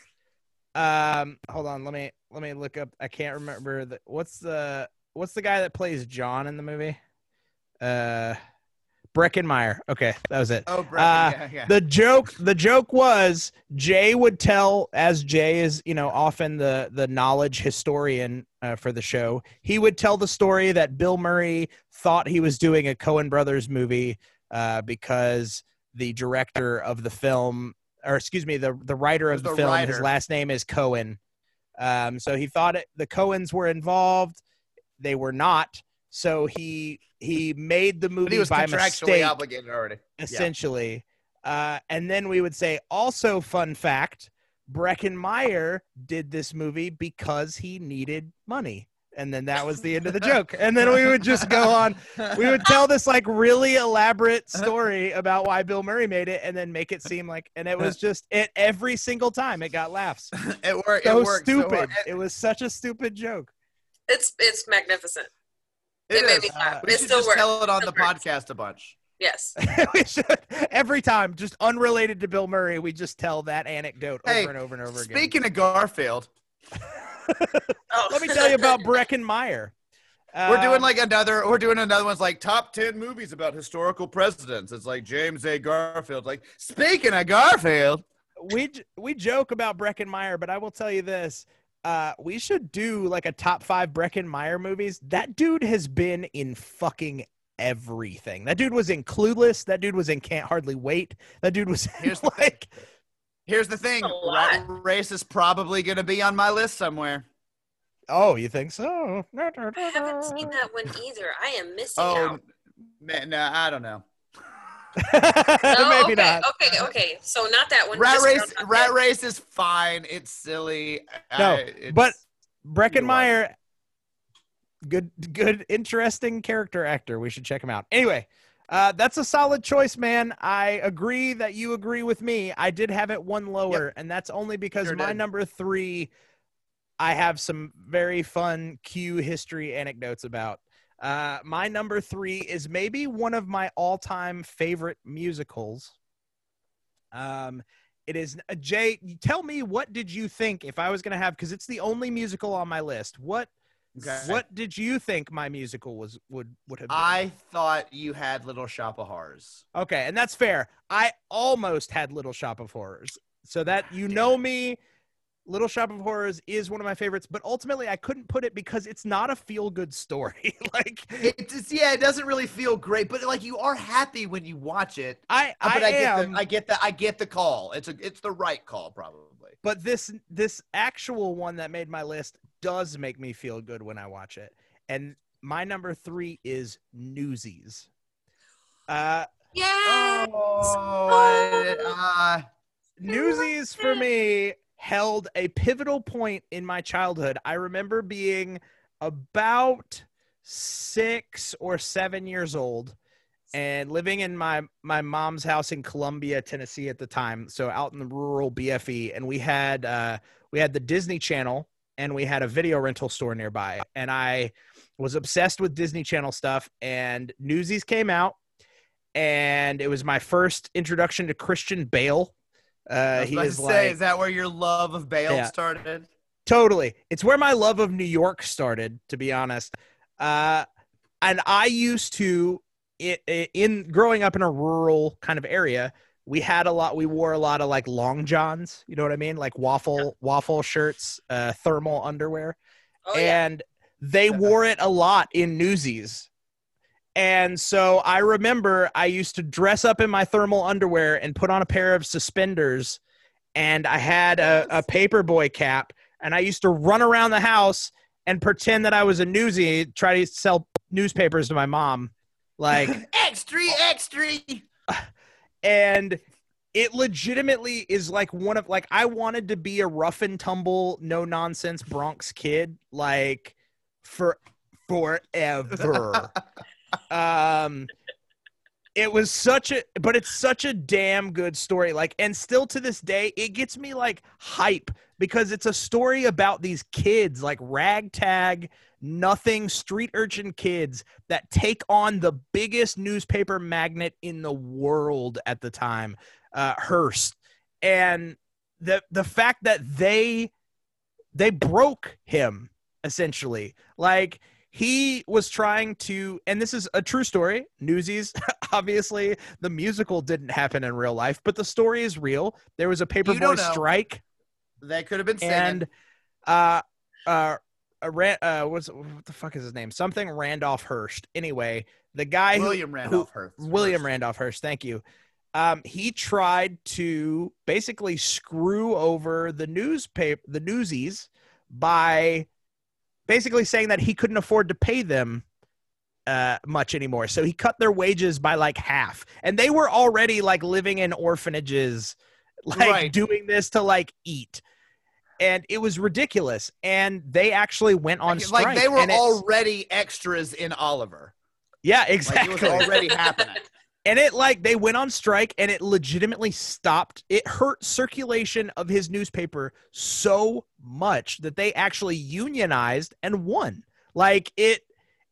Um hold on, let me let me look up. I can't remember the what's the what's the guy that plays John in the movie? Uh, Breckin Meyer. Okay, that was it. Oh, Breckin, Uh, yeah, yeah. the joke the joke was jay would tell as jay is you know often the the knowledge historian uh, for the show he would tell the story that bill murray thought he was doing a coen brothers movie uh, because the director of the film or excuse me the the writer of The the, film his last name is cohen um, so he thought it, the coens were involved they were not so he he made the But movie he was by contractually mistake obligated already. Yeah. essentially. Uh, and then we would say, also, fun fact Breckin Meyer did this movie because he needed money. And then that was the end of the joke. And then we would just go on. We would tell this like really elaborate uh-huh. story about why Bill Murray made it and then make it seem like, and it was uh-huh. just it every single time it got laughs. it worked. So it worked stupid. hard. it was such a stupid joke. It's it's magnificent. It It made is. me laugh. we It should still just works. tell it on the works. podcast a bunch. Yes. we should every time, just unrelated to Bill Murray, we just tell that anecdote Hey, over and over and over again. Speaking of Garfield, Oh. Let me tell you about Breckin Meyer. we're doing Um, like another. We're doing another one's like top ten movies about historical presidents. It's like James A. Garfield. Like speaking of Garfield, we we joke about Breckin Meyer, but I will tell you this: uh, we should do like a top five Breckin Meyer movies. That dude has been in fucking everything. That dude was in Clueless. That dude was in Can't Hardly Wait. That dude was in, Here's the like here's the thing. Rat Race is probably going to be on my list somewhere. oh, you think so? I haven't seen that one either. I am missing Oh, out. man, no, I don't know. Oh, Maybe okay, not. okay, okay. So not that one. Rat Race. Rat Day. Race is fine. It's silly. No, I- it's- but Breckin Meyer, good, good, interesting character actor. We should check him out. Anyway, uh, that's a solid choice, man. I agree that you agree with me. I did have it one lower, and that's only because Sure my did. number three, I have some very fun Q history anecdotes about. Uh, my number three is maybe one of my all-time favorite musicals. Um, it is uh, Jay. Tell me what did you think if I was going to have because it's the only musical on my list. What Okay. what did you think my musical was would would have been? I thought you had Little Shop of Horrors. okay, and that's fair. I almost had Little Shop of Horrors, so that you know me. Little Shop of Horrors is one of my favorites, but ultimately I couldn't put it because it's not a feel good story. like It just yeah, it doesn't really feel great, but like you are happy when you watch it. I Uh, I But I, get the I get the I get the call. It's a it's the right call probably. but this this actual one that made my list does make me feel good when I watch it. And my number three is Newsies. Uh, Yeah. Oh, uh, Newsies for me held a pivotal point in my childhood. I remember being about six or seven years old and living in my my mom's house in Columbia, Tennessee at the time. So out in the rural BFE, and we had uh, we had the Disney Channel and we had a video rental store nearby, and I was obsessed with Disney Channel stuff. And Newsies came out, and it was my first introduction to Christian Bale. Uh, was he is to like say, is that where your love of Bale Yeah. started? Totally. It's where my love of New York started, to be honest. Uh, and I used to, it, in growing up in a rural kind of area, we had a lot, we wore a lot of like long johns, you know what I mean? Like waffle, waffle shirts, uh, thermal underwear. Oh yeah. and they wore it a lot in Newsies. And so I remember I used to dress up in my thermal underwear and put on a pair of suspenders, and I had a, a paperboy cap, and I used to run around the house and pretend that I was a newsie, try to sell newspapers to my mom, like extra, extra. And it legitimately is like one of like I wanted to be a rough and tumble, no nonsense Bronx kid, like for forever. um it was such a but it's such a damn good story like and still to this day it gets me like hype because it's a story about these kids like ragtag nothing street urchin kids that take on the biggest newspaper magnet in the world at the time uh Hearst and the the fact that they they broke him essentially. Like he was trying to, and this is a true story. Newsies, obviously, the musical didn't happen in real life, but the story is real. There was a paperboy strike, that could have been singing. and uh, uh, uh, Ran- uh, what's what the fuck is his name? Something Randolph Hearst. Anyway, the guy William who, Randolph Hearst. William Randolph Hearst. Thank you. Um, he tried to basically screw over the newspaper, the newsies, by basically saying that he couldn't afford to pay them uh, much anymore. So he cut their wages by like half, and they were already like living in orphanages, like Right. doing this to like eat. And it was ridiculous. And they actually went on Like- strike. like they were already extras in Oliver. yeah, Like exactly. it was already happening. and it like they went on strike and it legitimately stopped it hurt circulation of his newspaper so much that they actually unionized and won like it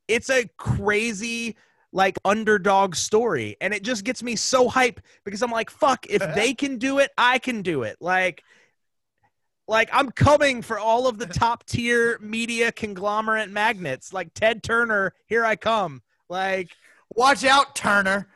it's a crazy like underdog story and it just gets me so hype because i'm like fuck if they can do it i can do it like like i'm coming for all of the top tier media conglomerate magnets like ted turner here i come like Watch out, Turner.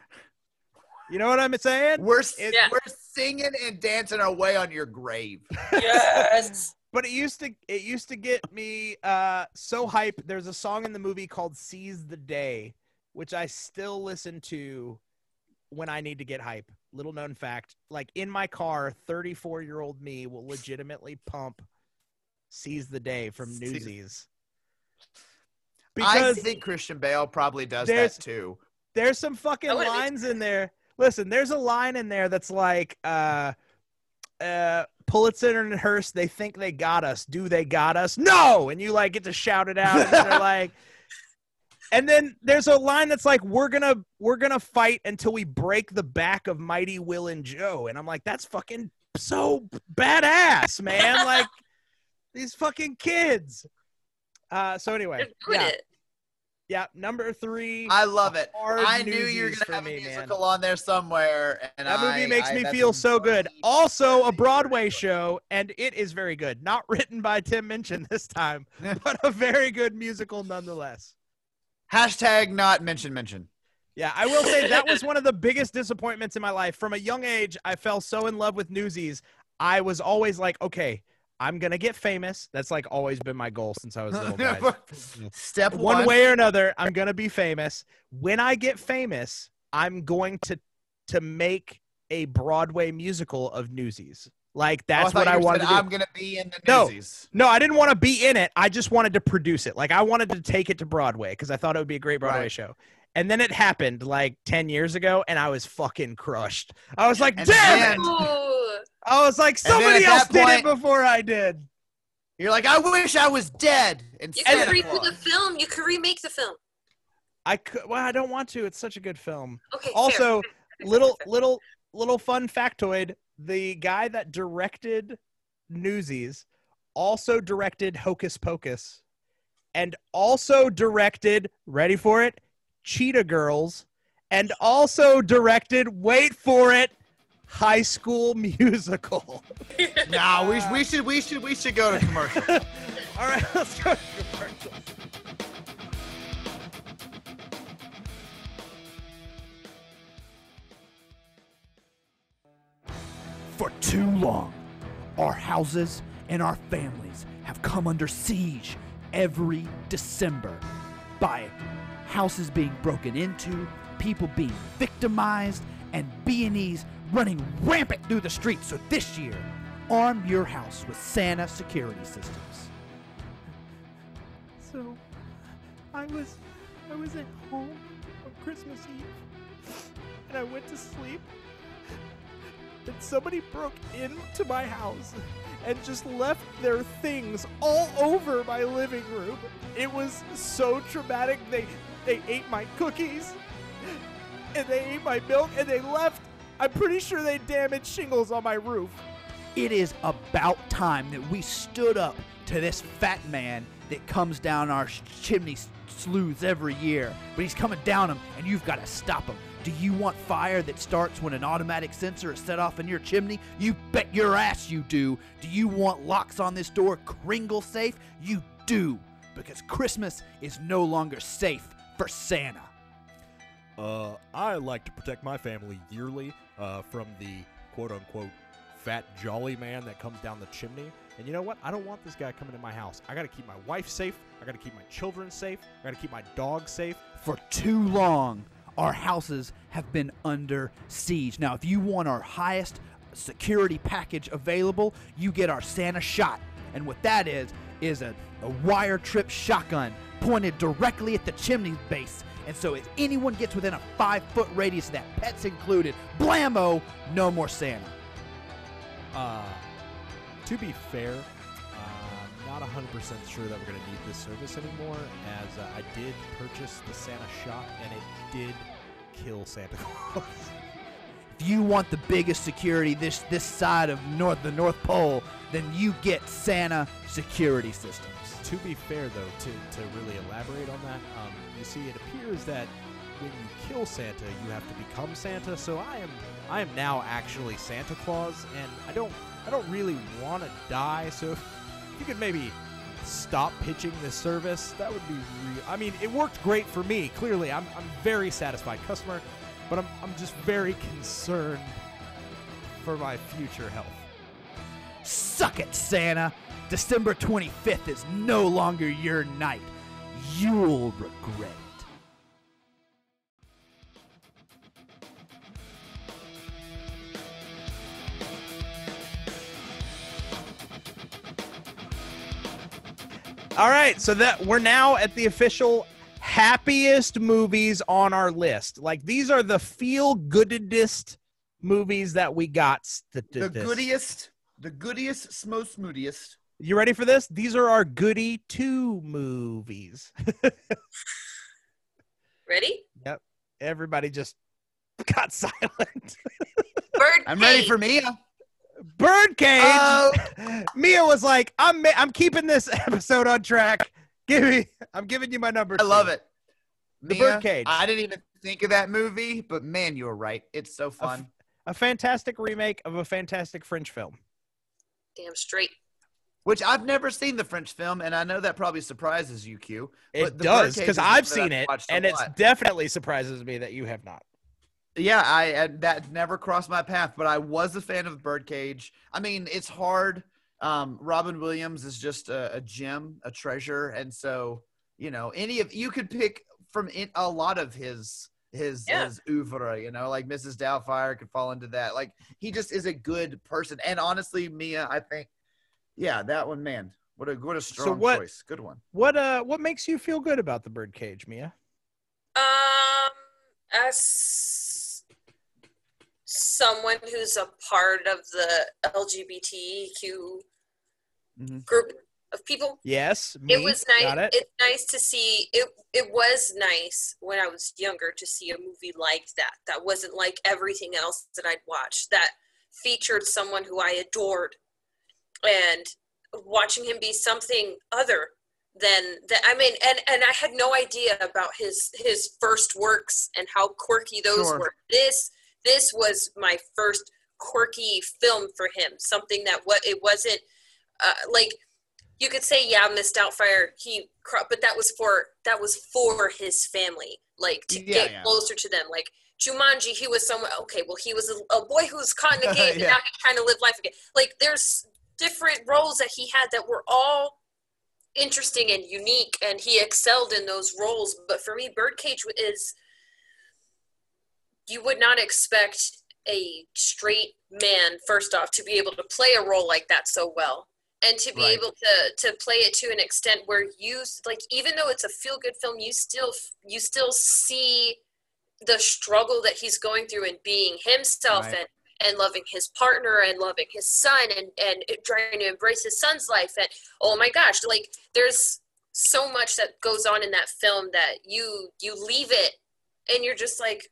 you know what i'm saying We're It- Yeah. we're singing and dancing our way on your grave. Yes. but it used to it used to get me uh so hype there's a song in the movie called seize the day which i still listen to when i need to get hype little known fact like in my car 34 year old me will legitimately pump seize the day from Seize- newsies I think Christian Bale probably does There's- that too. there's some fucking I wouldn't be lines in there. Listen, there's a line in there that's like, uh, uh, Pulitzer and Hearst, they think they got us. Do they got us? No! And you like get to shout it out. And they're like, and then there's a line that's like, we're gonna we're gonna fight until we break the back of Mighty Will and Joe. And I'm like, that's fucking so badass, man. like these fucking kids. Uh, so anyway, yeah, it. yeah. Number three. I love it. I knew you were gonna have me, a man. musical on there somewhere, and That movie I- makes I- me feel so good. Also, a Broadway show, and it is very good. Not written by Tim Minchin this time, but a very good musical nonetheless. Hashtag not mention mention. Yeah, I will say that was one of the biggest disappointments in my life. From a young age, I fell so in love with Newsies. I was always like, okay, I'm gonna get famous. That's like always been my goal since I was a little. guys. Step one. one way or another i'm going to be famous when i get famous i'm going to to make a broadway musical of newsies like Oh, I that's what you i said, wanted to do I'm gonna be in the No. newsies. no i didn't want to be in it i just wanted to produce it like i wanted to take it to broadway because i thought it would be a great broadway Right. show and then it happened like 10 years ago and i was fucking crushed i was like And damn then- it i was like somebody else that did point- it before i did You're like, I wish I was dead. And You Santa could redo the film. You could remake the film. i could well i don't want to it's such a good film Okay. also Fair, fair, little little little fun factoid the guy that directed newsies also directed hocus pocus and also directed ready for it cheetah girls and also directed wait for it high school musical Nah, we, we should we should we should go to commercial. all right let's go to commercial. For too long, our houses and our families have come under siege every December by houses being broken into, people being victimized, and B&Es running rampant through the streets. So this year, arm your house with Santa security systems. So, I was, I was at home on Christmas Eve, and I went to sleep. And somebody broke into my house and just left their things all over my living room. It was so traumatic. They, they ate my cookies, and they ate my milk, and they left. I'm pretty sure they damaged shingles on my roof. It is about time that we stood up to this fat man that comes down our chimney s- sloughs every year. But he's coming down them, and you've got to stop him. Do you want fire that starts when an automatic sensor is set off in your chimney? You bet your ass you do. Do you want locks on this door Kringle safe? You do, because Christmas is no longer safe for Santa. Uh, I like to protect my family yearly uh, from the quote unquote fat jolly man that comes down the chimney. And you know what? I don't want this guy coming to my house. I got to keep my wife safe. I got to keep my children safe. I got to keep my dog safe. For too long, our houses have been under siege. Now, if you want our highest security package available, you get our Santa shot. And what that is, is a, a wire trip shotgun pointed directly at the chimney base. And so if anyone gets within a five foot radius of that, pets included, blammo, no more Santa. Uh, to be fair, not 100% sure that we're going to need this service anymore, as uh, I did purchase the Santa shop and it did kill Santa Claus. If you want the biggest security this this side of north the North Pole, then you get Santa security systems. to be fair, though, to, to really elaborate on that, um, you see, it appears that when you kill Santa, you have to become Santa. So I am I am now actually Santa Claus, and I don't I don't really want to die. So you could maybe stop pitching this service, that would be real. I mean, it worked great for me. Clearly, I'm I'm very satisfied customer, but I'm I'm just very concerned for my future health. Suck it, Santa. December 25th is no longer your night. You'll regret it. All right, so that we're now at the official happiest movies on our list. Like these are the feel goodest movies that we got. st- The this. goodiest, the goodiest, most moodiest. You ready for this? These are our goody two movies. Ready? Yep. Everybody just got silent. Bird I'm ready for Mia. Birdcage. Oh. Mia was like, "I'm ma- I'm keeping this episode on track. Give me, I'm giving you my number." I love it. The Mia, Birdcage. I didn't even think of that movie, but man, you were right. It's so fun. A fantastic remake of a fantastic French film. Damn straight. Which I've never seen the French film, and I know that probably surprises you, Q. It but does because I've seen it, watched a and it definitely surprises me that you have not. Yeah, I and that never crossed my path, but I was a fan of Birdcage. I mean, it's hard. Um, Robin Williams is just a, a gem, a treasure, and so you know, any of you could pick from in, a lot of his his Yeah. his oeuvre. You know, like Mrs. Doubtfire could fall into that. Like he just is a good person, and honestly, Mia, I think, yeah, that one, man, what a what a strong what- choice, good one. What uh, what makes you feel good about the Birdcage, Mia? Um, as someone who's a part of the LGBTQ Mhm. group of people, Yes, me. it was nice. It. It's nice to see. It it was nice when I was younger to see a movie like that. That wasn't like everything else that I'd watched. That featured someone who I adored, and watching him be something other than that. I mean, and and I had no idea about his his first works and how quirky those Sure. were. This this was my first quirky film for him. Something that what it wasn't uh, like you could say yeah miss doubtfire he but that was for that was for his family like to Yeah, get yeah. closer to them like Jumanji, he was someone okay well he was a, a boy who was caught in a cave and now he's trying to live life again like there's different roles that he had that were all interesting and unique and he excelled in those roles but for me birdcage is you would not expect a straight man first off to be able to play a role like that so well and to be Right. able to to play it to an extent where you like even though it's a feel good film you still you still see the struggle that he's going through and being himself Right. and and loving his partner and loving his son and and trying to embrace his son's life and oh my gosh like there's so much that goes on in that film that you you leave it and you're just like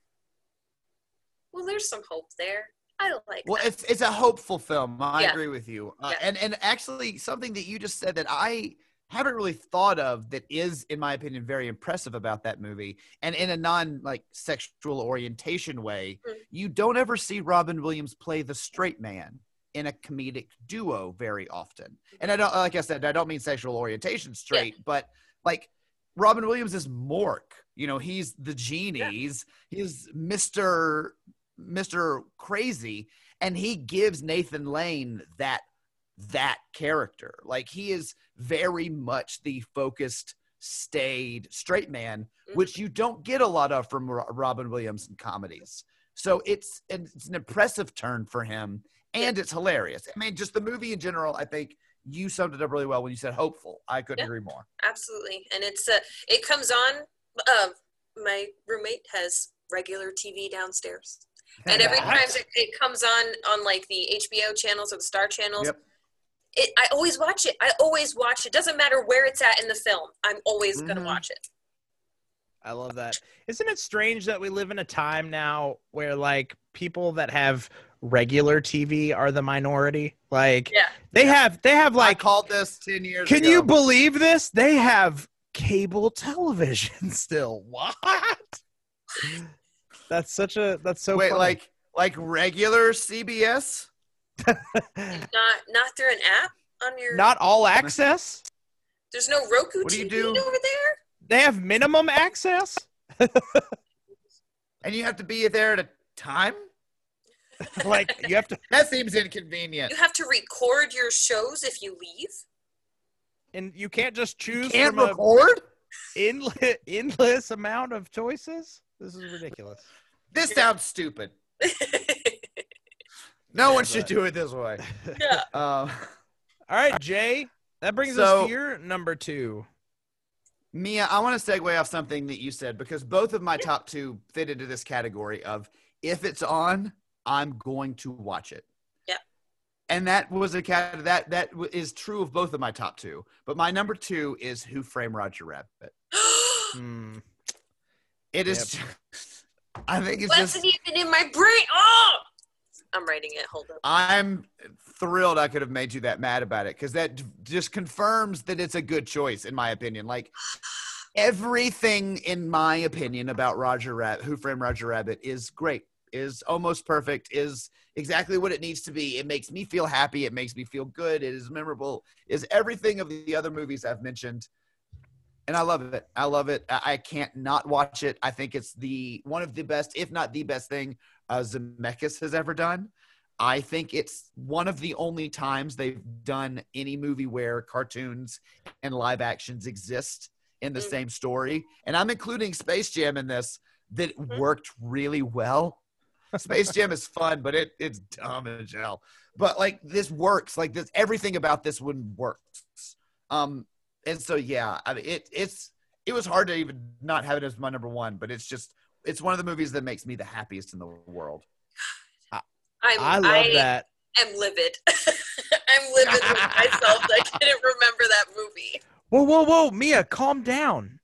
well there's some hope there i like Well, that. it's it's a hopeful film. I Yeah. agree with you. Uh, Yeah. And and actually, something that you just said that I haven't really thought of that is, in my opinion, very impressive about that movie. And in a non like sexual orientation way, Mm. you don't ever see Robin Williams play the straight man in a comedic duo very often. And I don't, like I said, I don't mean sexual orientation straight, but like Robin Williams is Mork. You know, he's the genie. Yeah. He's he's Mr. Mr. Crazy, and he gives Nathan Lane that that character. Like he is very much the focused, staid, straight man, Mhm. which you don't get a lot of from Robin Williams in comedies. So it's it's an impressive turn for him, and it's hilarious. I mean, just the movie in general. I think you summed it up really well when you said hopeful. I couldn't Yeah. agree more. absolutely and it's uh it comes on uh my roommate has regular tv downstairs and every time it, it comes on on like the hbo channels or the star channels Yep. it, i always watch it i always watch it doesn't matter where it's at in the film i'm always gonna Mhm. watch it I love that. Isn't it strange that we live in a time now where like people that have regular TV are the minority? Like Yeah. they have they have I like called this ten years. Can ago. you believe this? They have cable television still. What? That's such a that's so wait funny. like like regular CBS? not not through an app on your not all access? there's no roku What do you tv do? over there They have minimum access? And you have to be there at a time? like you have to That seems inconvenient. you have to record your shows if you leave and you can't just choose Can't from record? a endless, endless amount of choices. This is ridiculous. This sounds stupid. No Yeah, one should but- do it this way. yeah Um, All right, Jay. That brings us So- to your number two. Mia, I want to segue off something that you said because both of my top two fit into this category of if it's on, I'm going to watch it. Yeah. And that was a cat that that w- is true of both of my top two. But my number two is Who Framed Roger Rabbit. Hmm. It is. Just- I think it's just. wasn't even in my brain oh i'm writing it hold up I'm thrilled I could have made you that mad about it because that d- just confirms that it's a good choice in my opinion. Like everything in my opinion about Roger Rabbit, Who Framed Roger Rabbit, is great, is almost perfect, is exactly what it needs to be. It makes me feel happy. It makes me feel good. It is memorable. Is everything of the other movies I've mentioned. And I love it. I love it. I can't not watch it. I think it's the one of the best, if not the best thing uh, Zemeckis has ever done. I think it's one of the only times they've done any movie where cartoons and live actions exist in the Mm. same story. And I'm including Space Jam in this that Mhm. worked really well. Space Jam is fun, but it it's dumb as hell. But like this works. Like this everything about this one works. Um and so yeah, I mean it it's it was hard to even not have it as my number one, but it's just it's one of the movies that makes me the happiest in the world. I'm, I love that. I'm livid i'm livid with myself that i didn't remember that movie Whoa, whoa, whoa, Mia, calm down.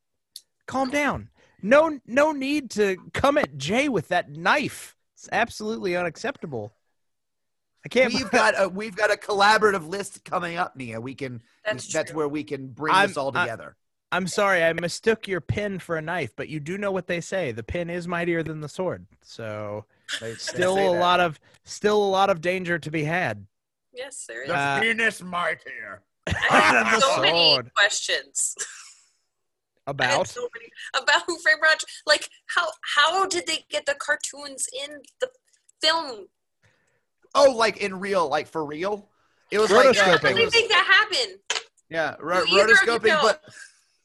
Calm down. No, no need to come at Jay with that knife. It's absolutely unacceptable. I can't. we've got a we've got a collaborative list coming up, Nia. We can that's, that's, where we can bring I'm- this all together. I'm sorry, I mistook your pin for a knife, but you do know what they say: the pin is mightier than the sword. So, They- they still say a that. lot of, still a lot of danger to be had. yes there is the Uh, penis mightier. i have the so many questions About so many about Who Framed Roger. Like how how did they get the cartoons in the film? Oh, like in real, like for real. It was like uh, How Rotoscoping. did it they was, think that happened? yeah, ro- rotoscoping, but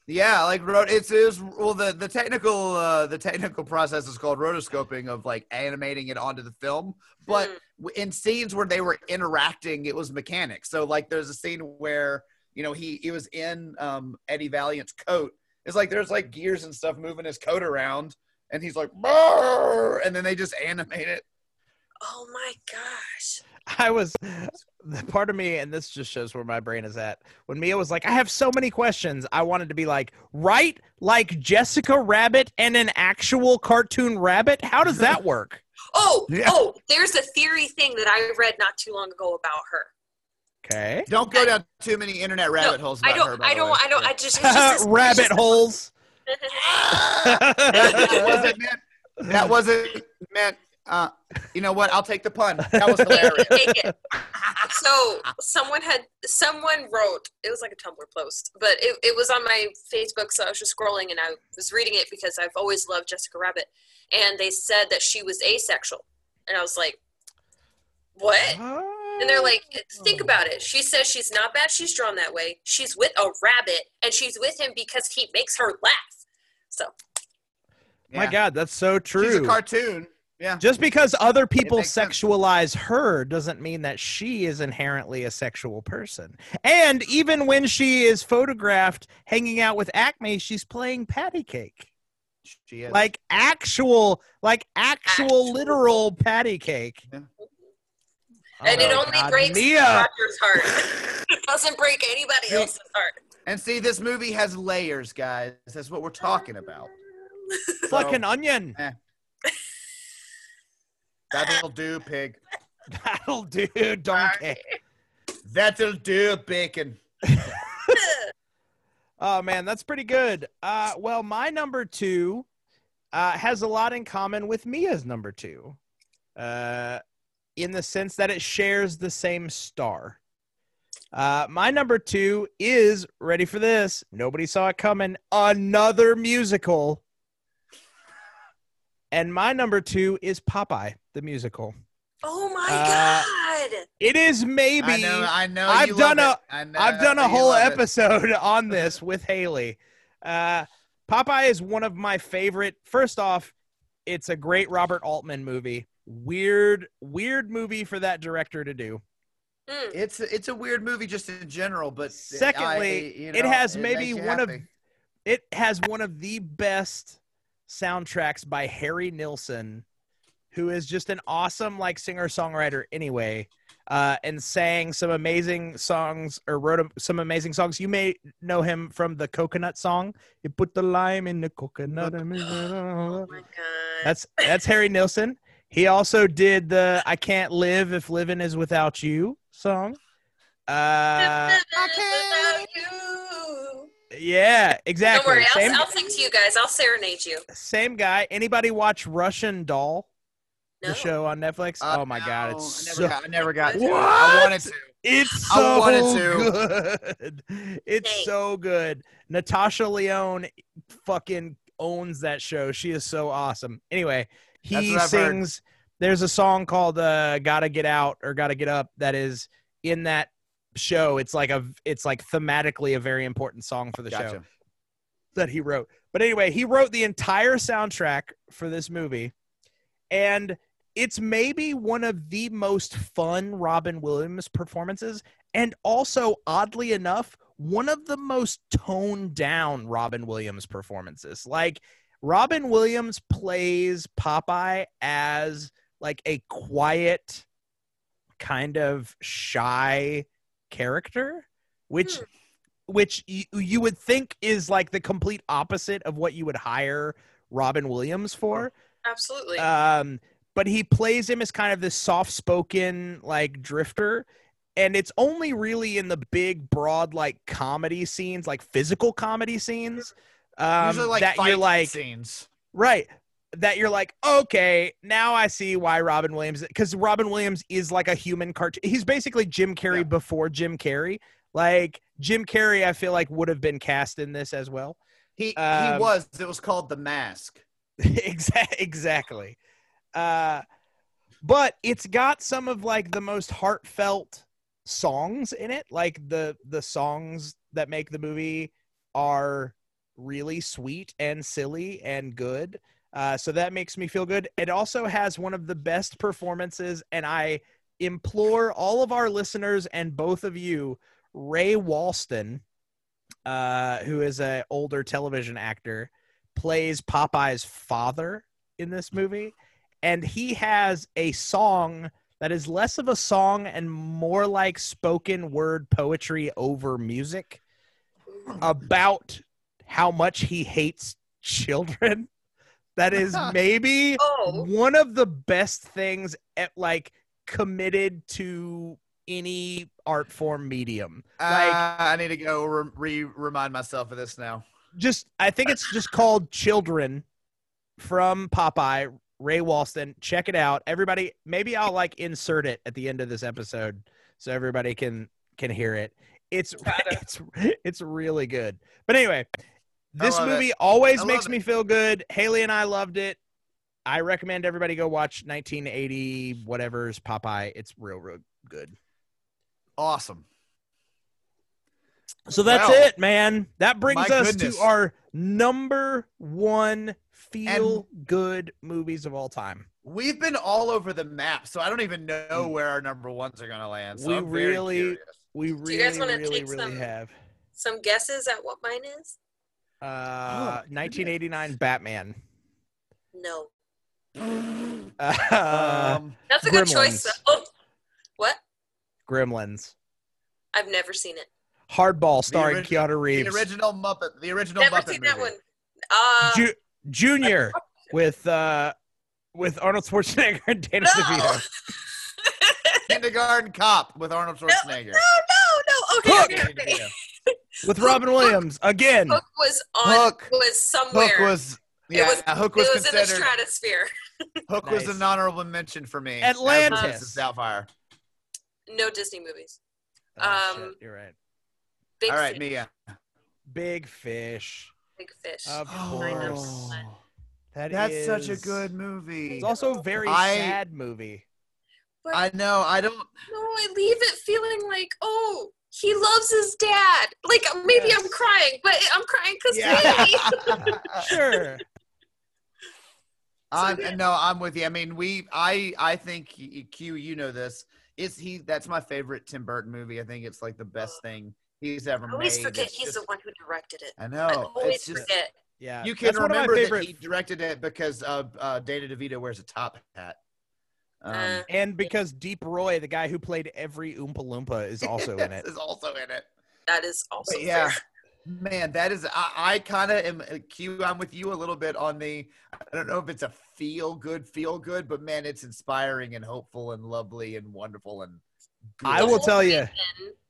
yeah, like ro- it's it was well the the technical uh the technical process is called rotoscoping of like animating it onto the film, but w- in scenes where they were interacting, it was mechanics. So like there's a scene where you know he he was in um Eddie Valiant's coat. It's like there's like gears and stuff moving his coat around, and he's like, and then they just animate it. Oh my gosh! I was the part of me, and this just shows where my brain is at. When Mia was like, "I have so many questions," I wanted to be like, "Right, like Jessica Rabbit and an actual cartoon rabbit. How does that work?" Oh Yeah. oh, there's a theory thing that I read not too long ago about her. Okay. Don't go down too many internet rabbit holes. I don't. her, by I don't. way. I don't. I just. Just Rabbit just- holes. that wasn't meant. That wasn't meant. Uh, you know what? I'll take the pun. That was hilarious. take it. So someone had someone wrote it was like a Tumblr post, but it, it was on my Facebook. So I was just scrolling and I was reading it because I've always loved Jessica Rabbit, and they said that she was asexual, and I was like, what? And they're like, think about it. She says she's not bad. She's drawn that way. She's with a rabbit, and she's with him because he makes her laugh. So My God, that's so true. She's a cartoon. Yeah. Just because other people makes sense. sexualize her doesn't mean that she is inherently a sexual person. And even when she is photographed hanging out with Acme, she's playing patty cake. She is. Like actual, like actual, Actual. literal patty cake. Yeah. and it Oh, only God, breaks Mia. Roger's heart. it doesn't break anybody else's heart. and see, this movie has layers, guys. That's what we're talking about. Fucking So, onion. Eh. That'll do, pig. That'll do, donkey. That'll do, bacon. Oh man, that's pretty good. Uh, well, my number two uh, has a lot in common with Mia's number two, uh, in the sense that it shares the same star. Uh, my number two is ready for this. Nobody saw it coming. Another musical. And my number two is Popeye the musical. Oh my Uh, god! It is maybe. I know. I know. I've you done love a- it. I know I've done a whole love it. episode on this with Haley. Uh, Popeye is one of my favorite. First off, it's a great Robert Altman movie. Weird, weird movie for that director to do. Mm. It's it's a weird movie just in general, but Secondly, I- you it has makes maybe you one of it has one of the best soundtracks by Harry Nilsson, who is just an awesome like singer songwriter anyway, uh, and sang some amazing songs or wrote a- some amazing songs. You may know him from the Coconut song. You put the lime in the coconut. Oh my god! That's that's Harry Nilsson. He also did the "I Can't Live If Living Is Without You" song. Uh, Without you. Yeah, exactly. Don't worry, Same- I'll, I'll sing to you guys. I'll serenade you. Same guy. Anybody watch Russian Doll, No. the show on Netflix? Uh, oh my god, it's I never so got. I never got. To. What? I wanted to. it's I so wanted good. It's Hey. so good. Natasha Lyonne fucking owns that show. She is so awesome. Anyway, he what I've heard. sings. There's a song called uh, "Gotta Get Out" or "Gotta Get Up" that is in that show. It's like a. It's like thematically a very important song for the show that he wrote. But anyway, he wrote the entire soundtrack for this movie. And it's maybe one of the most fun Robin Williams performances. And also, oddly enough, one of the most toned down Robin Williams performances. Like, Robin Williams plays Popeye as like a quiet, kind of shy character, which Hmm. which you, you would think is like the complete opposite of what you would hire Robin Williams for. Absolutely. Um, but he plays him as kind of this soft-spoken like drifter, and it's only really in the big, broad like comedy scenes, like physical comedy scenes, um, Usually like that you're like scenes. right. That you're like, okay, now I see why Robin Williams, because Robin Williams is like a human cartoon. He's basically Jim Carrey Yeah. before Jim Carrey. Like Jim Carrey, I feel like would have been cast in this as well. He Um, he was. It was called The Mask. exactly exactly uh but it's got some of like the most heartfelt songs in it like the the songs that make the movie are really sweet and silly and good uh so that makes me feel good it also has one of the best performances and i implore all of our listeners and both of you ray walston uh who is an older television actor plays Popeye's father in this movie, and he has a song that is less of a song and more like spoken word poetry over music about how much he hates children. That is maybe Oh. one of the best things at like committed to any art form medium. Uh, I need to go re- remind myself of this now. just I think it's just called Children from Popeye, Ray Walston. Check it out. Everybody maybe I'll like insert it at the end of this episode so everybody can can hear it. It's it's it's really good. But anyway, this love it. movie always I makes it. me feel good. Haley and I loved it. I recommend everybody go watch 1980 whatever's Popeye. It's real real good. Awesome. So that's Well, it, man. That brings us goodness. to our number one feel good movies of all time. We've been all over the map, so I don't even know mm. where our number ones are going to land. So We I'm very really- We you really, guys wanna really, take really some- have. Some guesses at what mine is? Uh, 1989 Batman. No. Uh, Um, That's a good choice. Though. What? Gremlins. I've never seen it. Hardball starring orig- Keanu the Reeves. original Muppet, the original Never Muppet seen movie. that one. Uh, Ju- Junior with uh with Arnold Schwarzenegger and Danny no. DeVito. Kindergarten Cop with Arnold no, Schwarzenegger. no, no. Okay, Hook. okay, okay. With Robin Williams again. Hook was on. Hook. Was somewhere. Hook was yeah, was- Hook was, it was in the stratosphere. Hook was an honorable mention for me. Atlantis. as. Doubtfire. No Disney movies. Oh, Um, shit, you're right. Big All right, Fish. Mia. Big Fish. Big Fish. Of I know. course. That That's such a good movie. It's also a very I- sad movie. But I know. I don't. no, I leave it feeling like, oh, he loves his dad. Like maybe I'm crying, but I'm crying because Yeah. Sure. I'm yeah. no, I'm with you. I mean, we, I, I think Q, you know this. It's he. That's my favorite Tim Burton movie. I think it's like the best thing he's ever I always made. forget It's he's just- the one who directed it. I I know. always It's just forget. Yeah. you can That's one of my remember that he directed it because uh, uh, Dana DeVito wears a top hat. Um, Uh, and because Deep Roy, the guy who played every Oompa Loompa, is also in it. Is also in it. That is also But yeah, fair. man, that is. I, I kind of am. uh, Q, I'm with you a little bit on the. I don't know if it's a feel good, feel good, but man, it's inspiring and hopeful and lovely and wonderful and. Good. I will tell you.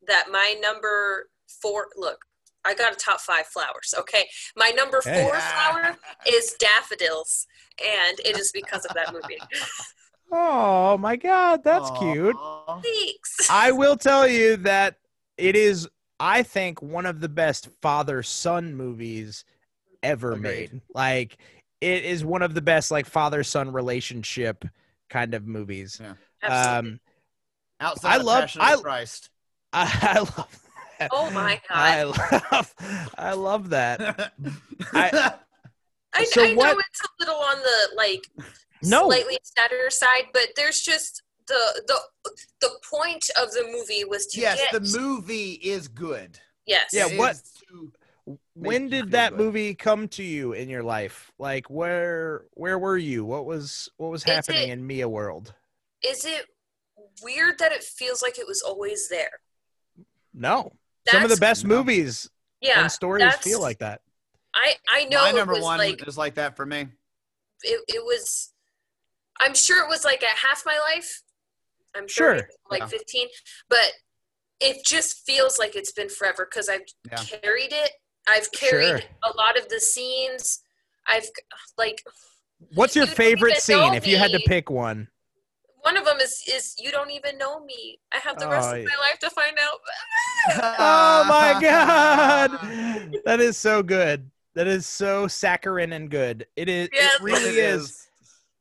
that my number four. Look, I got a top five flowers. Okay, my number Hey. four flower is daffodils, and it is because of that movie. Oh my God, that's cute. Thanks. I will tell you that it is, I think, one of the best father son movies ever Agreed. made. Like, it is one of the best, like, father son relationship kind of movies. Absolutely. Um, Outside I of love- Passion I- the Christ. I, I love that. oh my god. I love, I love that. I- I, So I know it's a little on the like No. slightly sadder side, but there's just the the the point of the movie was to yes, get the movie is good. yes Yeah, It what- is when did that good. movie come to you in your life? Like, where, where were you? What was, what was happening it- in Mia world? is it weird that it feels like it was always there? No. Some of the best No. movies Yeah, and stories feel like that. I I know My it number was one like is like that for me. it, it was. I'm sure it was like at half my life. I'm sure Sure. like Yeah. 15, but it just feels like it's been forever because I've Yeah. carried it. I've carried Sure. a lot of the scenes. I've like What's your You favorite scene if you had to pick one? one of them is is you don't even know me. I have the rest Oh, of my life to find out. Oh my god. That is so good. That is so saccharine and good. It is Yes. it really It is.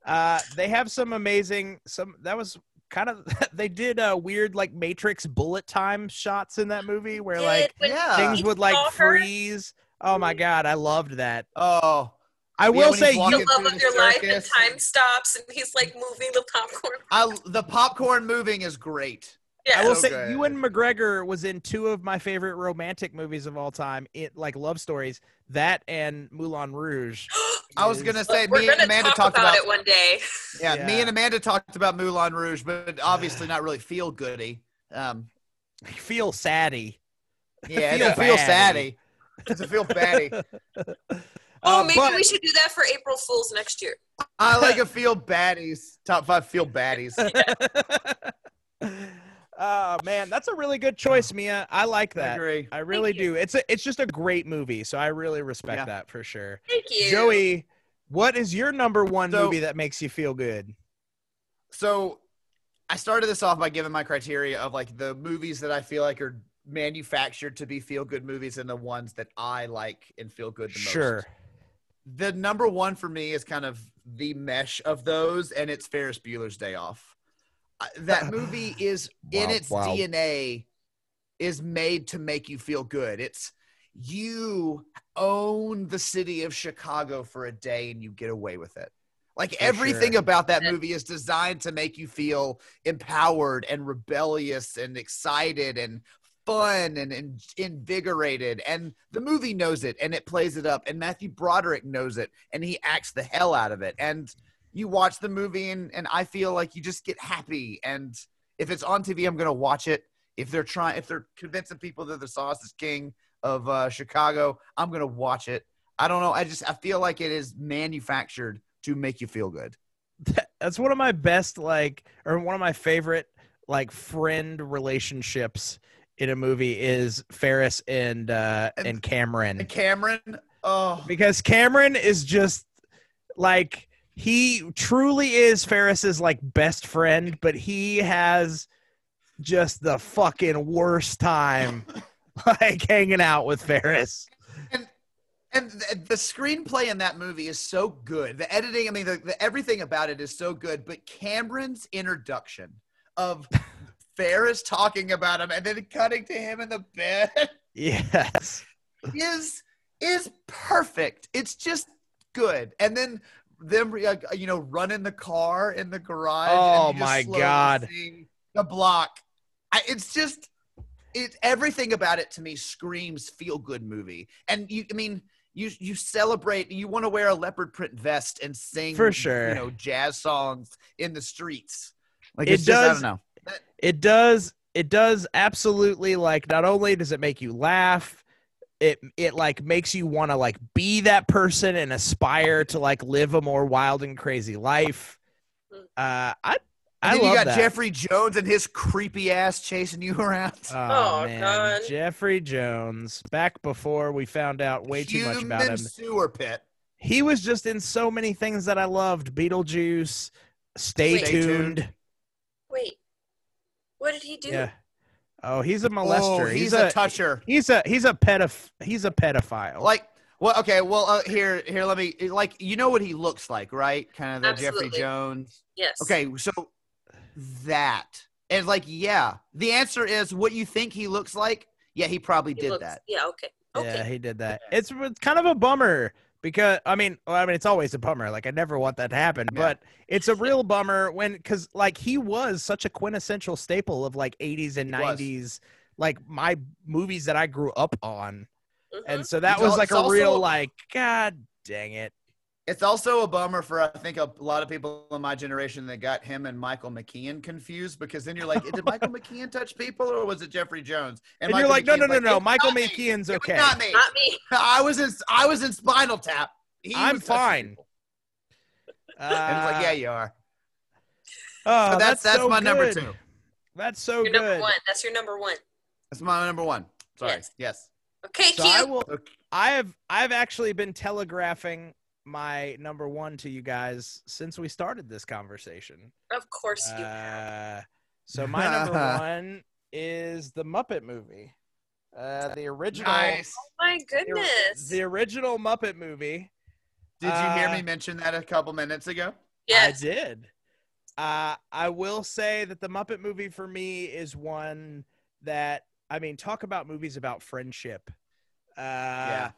Uh they have some amazing some that was kind of they did uh weird like matrix bullet time shots in that movie where like When Yeah. things he would like freeze. Oh my god, I loved that. Oh, I will when say you the love of the your life and time stops and he's like moving the popcorn. I the popcorn moving is great. Yeah. I will so say good. Ewan McGregor was in two of my favorite romantic movies of all time, it like love stories. That and Moulin Rouge. I was gonna say We're me gonna and Amanda talk talked about, about, it one day. yeah, Yeah. me and Amanda talked about Moulin Rouge, but obviously not really feel goody. Um, feel saddy. yeah, Feel it's a feel saddy. It's a feel batty. Oh, Uh, maybe but- we should do that for April Fools next year. I like a feel baddies. Top five feel baddies. Oh man, that's a really good choice, Mia. I like I that. agree. I really Thank you. do. It's a, it's just a great movie, so I really respect Yeah. that for sure. Thank you. Joey, what is your number one So- movie that makes you feel good? So I started this off by giving my criteria of like the movies that I feel like are manufactured to be feel good movies and the ones that I like and feel good the most. Sure. The number one for me is kind of the mesh of those, and it's Ferris Bueller's Day Off. Uh, That movie is in its wow. DNA is made to make you feel good. It's you own the city of Chicago for a day and you get away with it. Like For everything sure. about that Yeah. movie is designed to make you feel empowered and rebellious and excited and fun and, and invigorated. And the movie knows it and it plays it up. And Matthew Broderick knows it and he acts the hell out of it. And you watch the movie and, and I feel like you just get happy. And if it's on TV, I'm going to watch it. If they're trying, if they're convincing people that the Sausage King of uh, Chicago, I'm going to watch it. I don't know. I just, I feel like it is manufactured to make you feel good. That's one of my best like or one of my favorite like friend relationships in a movie is Ferris and uh And- and Cameron. And Cameron, oh, because Cameron is just like he truly is Ferris's like best friend, but he has just the fucking worst time like hanging out with Ferris. and the, the screenplay in that movie is so good. The editing, I mean, the, the everything about it is so good. But Cameron's introduction of Ferris talking about him and then cutting to him in the bed Yes. is is perfect. It's just good. And then them, you know, running the car in the garage. Oh, and my God. The block. I, it's just, it everything about it to me screams feel good movie. And you, I mean, you you celebrate. You want to wear a leopard print vest and sing For sure. You know, jazz songs in the streets. Like It it's just, I does- don't know. It does it does absolutely like not only does it make you laugh, it it like makes you want to like be that person and aspire to like live a more wild and crazy life. Uh I I And then love you got that. Jeffrey Jones and his creepy ass chasing you around. Oh, Oh, man. God. Jeffrey Jones. Back before we found out way too much about him. Human sewer pit. He was just in so many things that I loved. Beetlejuice, Stay, Stay tuned. Tuned. Wait, what did he do? Yeah. Oh, he's a molester. Oh, he's, a, toucher. He's a he's a pedoph he's a pedophile. Like, well, okay, well, uh, here, here, let me, like, you know what he looks like, right? Kind of the Jeffrey Jones. Yes. Okay, so that, and like, yeah, the answer is what you think he looks like. Yeah, he probably He did looks- that. Yeah. Okay. Okay. Yeah, he did that. It's, it's kind of a bummer because I mean, well, I mean, it's always a bummer. Like I never want that to happen, Yeah. but it's a real bummer when because like he was such a quintessential staple of like 80s and He was. 90s, like my movies that I grew up on, Mhm. and so that It's was like a real like God dang it. It's also a bummer for I think a lot of people in my generation that got him and Michael McKean confused because then you're like, did Michael McKean touch people or was it Jeffrey Jones? And, Michael you're like, no, no, McKean's no, no. Michael not me. McKean's okay. Not me. Not me. I was in I was in Spinal Tap. He I'm fine. people. And it's like, Uh, yeah, you are. oh, So that's that's so my number good. two. That's so Your good. number one. That's your number one. That's my number one. Sorry. Yes. Yes. Okay, So. I will. I have I've actually been telegraphing my number one to you guys since we started this conversation. of course you have. Uh, so my number one is the Muppet movie, uh, the original. Nice. Oh My the- goodness. The original Muppet movie. Did you hear Uh, me mention that a couple minutes ago? yes. I did. Uh, I will say that the Muppet movie for me is one that I mean, talk about movies about friendship. Uh, Yeah.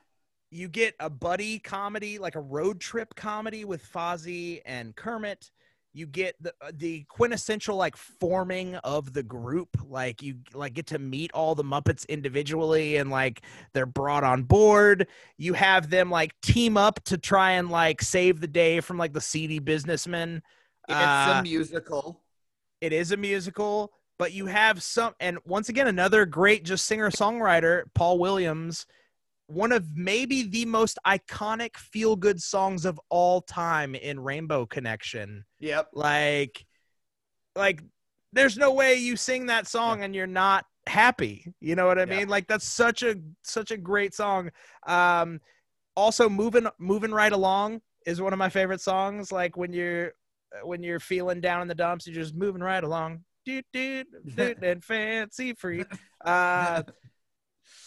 You get a buddy comedy, like a road trip comedy with Fozzie and Kermit. You get the uh, the quintessential like forming of the group. Like you like get to meet all the Muppets individually and like they're brought on board. You have them like team up to try and like save the day from like the seedy businessmen. It's Uh, a musical. it is a musical, but you have some, and once again, another great just singer songwriter, Paul Williams, one of maybe the most iconic feel good songs of all time in Rainbow Connection. Yep. Like, like there's no way you sing that song and you're not happy. You know what I Yeah. mean? Like that's such a such a great song. Um also moving moving right along is one of my favorite songs like when you're when you're feeling down in the dumps you're just moving right along doot, doot, doot, and fancy free uh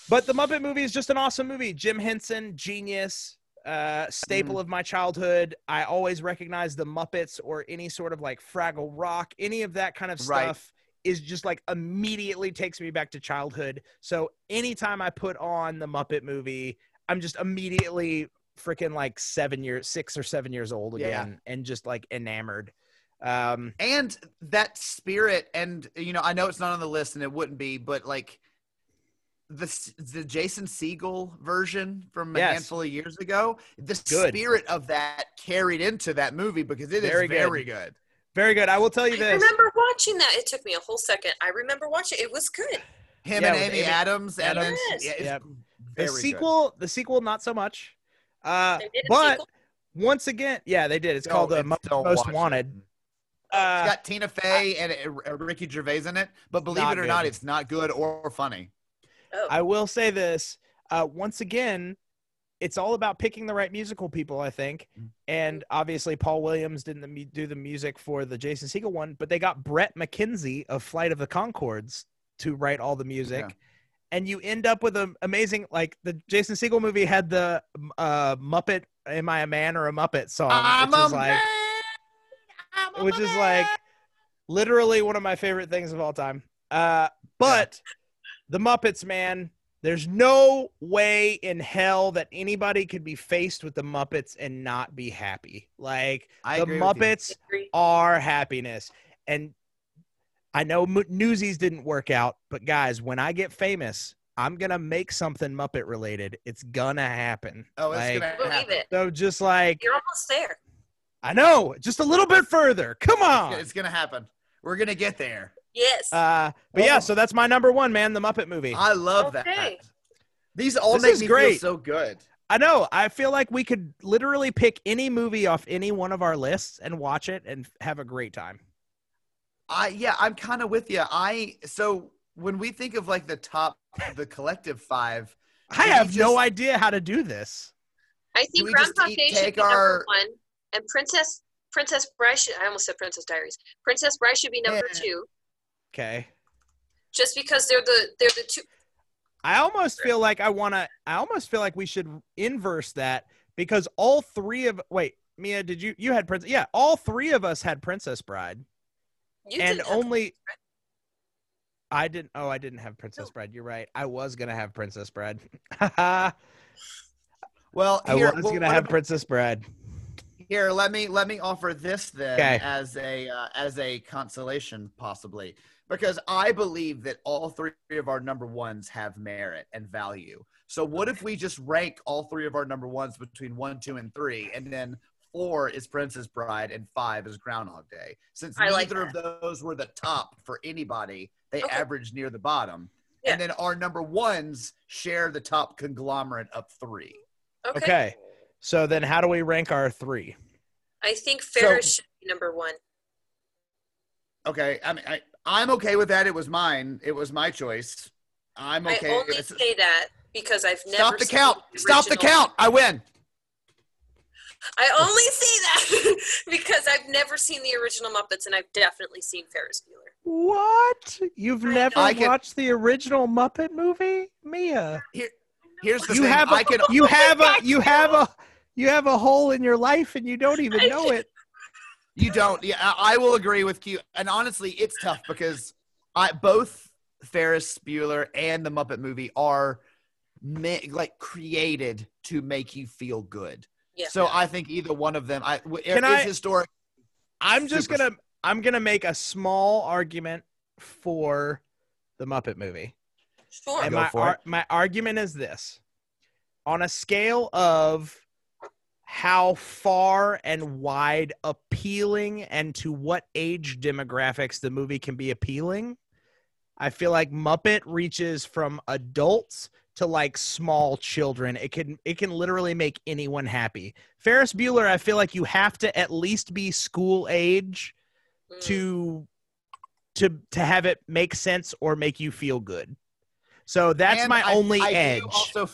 but the muppet movie is just an awesome movie jim henson genius uh staple Mm-hmm. of my childhood i always recognize the muppets or any sort of like fraggle rock any of that kind of Right. stuff is just like immediately takes me back to childhood so anytime i put on the muppet movie i'm just immediately freaking like seven years six or seven years old Yeah. again and just like enamored um and that spirit and you know i know it's not on the list and it wouldn't be but like the the jason Segel version from a Yes. handful of years ago the Good. spirit of that carried into that movie because it is Very very good. good, very good i will tell you I this I remember watching that. It took me a whole second. I remember watching it. It was good. him Yeah, and amy, Amy adams and then Adams. yeah, it's Yep. very the good. sequel the sequel not so much uh They did but sequel? once again yeah they did it's No, called the it's- Mo- don't most watch it. wanted it's uh got tina fey and uh, Ricky Gervais in it but believe it or good. not it's not good or funny Oh, I will say this. Uh, once again, it's all about picking the right musical people, I think. Mm. And obviously, Paul Williams didn't do the music for the Jason Segel one, but they got Bret McKenzie of Flight of the Conchords to write all the music. Yeah. And you end up with an amazing, like the Jason Segel movie had the uh, Muppet "Am I a Man or a Muppet" song, I'm which a is like, man, I'm a which is man. like literally one of my favorite things of all time. Uh, but the Muppets, man, there's no way in hell that anybody could be faced with the Muppets and not be happy. Like I the agree with you. Muppets are happiness, and I know Mo- Newsies didn't work out, but guys, when I get famous, I'm gonna make something Muppet related. It's gonna happen. oh it's Like, gonna Believe happen. it. So just like You're almost there. I know, just a little bit further. Come on. it's gonna happen we're gonna get there Yes. Uh, but yeah, so that's my number one, man. The Muppet movie. I love that. Okay. These all This make me great. feel so good. I know. I feel like we could literally pick any movie off any one of our lists and watch it and have a great time. I yeah, I'm kind of with you. I so when we think of like the top, the collective five, I Can we have no idea how to do this. I we think just Groundhog eat- Day should be our- number one, and Princess Princess Bride should. I almost said Princess Diaries. Princess Bride should be number Yeah. two, Okay. just because they're the they're the two. I almost feel like I want to. I almost feel like we should inverse that because all three of wait, Mia, did you you had Princess? Yeah, all three of us had Princess Bride, You and didn't have only I didn't. Oh, I didn't have Princess Bride. You're right. I was gonna have Princess Bride. Well, here, was well, gonna have about- Princess Bride. Here. Let me let me offer this then Okay. as a uh, as a consolation, possibly, because I believe that all three of our number ones have merit and value. So, what if we just rank all three of our number ones between one, two, and three, and then four is Princess Bride and five is Groundhog Day? Since I like neither of those were the top for anybody, they Okay. average near the bottom. Yeah. And then our number ones share the top conglomerate of three. Okay. Okay. So then, how do we rank our three? I think Ferris should be number one. Okay, I mean, I, I'm okay with that. It was mine. It was my choice. I'm okay. I only It's- say that because I've never Stop the seen count. Stop the count. I win. I only say that because I've never seen the original Muppets, and I've definitely seen Ferris Bueller. What? You've I never I can- watched the original Muppet movie, Mia? Here, here's the You thing. have a I can. you have a you have a you have a hole in your life and you don't even know it. You don't. Yeah, I I will agree with you. And honestly, it's tough because I both Ferris Bueller and the Muppet movie are ma- like created to make you feel good. Yeah. So I think either one of them. I w- Can is I- historic. I'm just gonna I'm gonna make a small argument for the Muppet movie. Sure. And Go my for ar- it. my argument is this: on a scale of how far and wide appealing and to what age demographics the movie can be appealing, I feel like Muppet reaches from adults to like small children. It can it can literally make anyone happy. Ferris Bueller, I feel like you have to at least be school age Mm. to to to have it make sense or make you feel good. So that's And my I- only I edge. also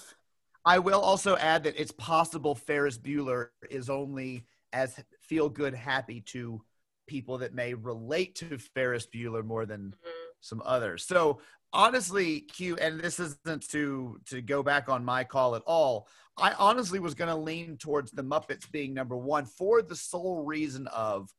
I will also add that it's possible Ferris Bueller is only as feel good happy to people that may relate to Ferris Bueller more than Mhm. some others. So honestly, Q, and this isn't to to go back on my call at all. I honestly was going to lean towards the Muppets being number one for the sole reason of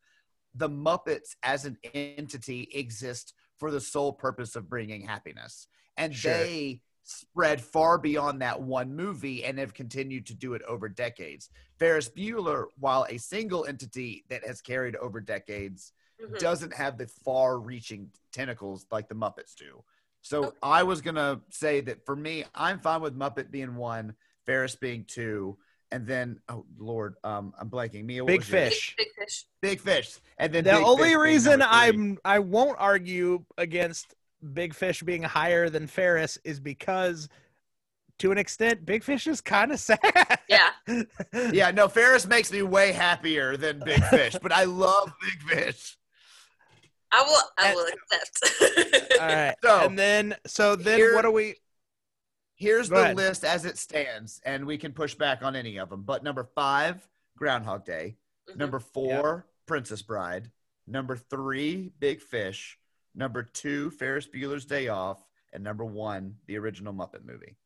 the Muppets as an entity exist for the sole purpose of bringing happiness, and Sure. they spread far beyond that one movie and have continued to do it over decades. Ferris Bueller, while a single entity that has carried over decades, Mhm. doesn't have the far reaching tentacles like the Muppets do. So I was going to say that for me, I'm fine with Muppet being one, Ferris being two, and then, oh Lord, um, I'm blanking. Mia, what Big? Fish. Big fish. Big Fish. And then The Big only being reason. I'm I won't argue against Big Fish being higher than Ferris is because to an extent Big Fish is kind of sad. Yeah. Yeah, no, Ferris makes me way happier than Big Fish, but I love Big Fish. I will. I And- will accept. All right. So, and then so then here- what do we Here's Go the ahead. list as it stands, and we can push back on any of them. But number five, Groundhog Day. Mhm. Number four, Princess Bride. Number three, Big Fish. Number two, Ferris Bueller's Day Off. And number one, the original Muppet movie.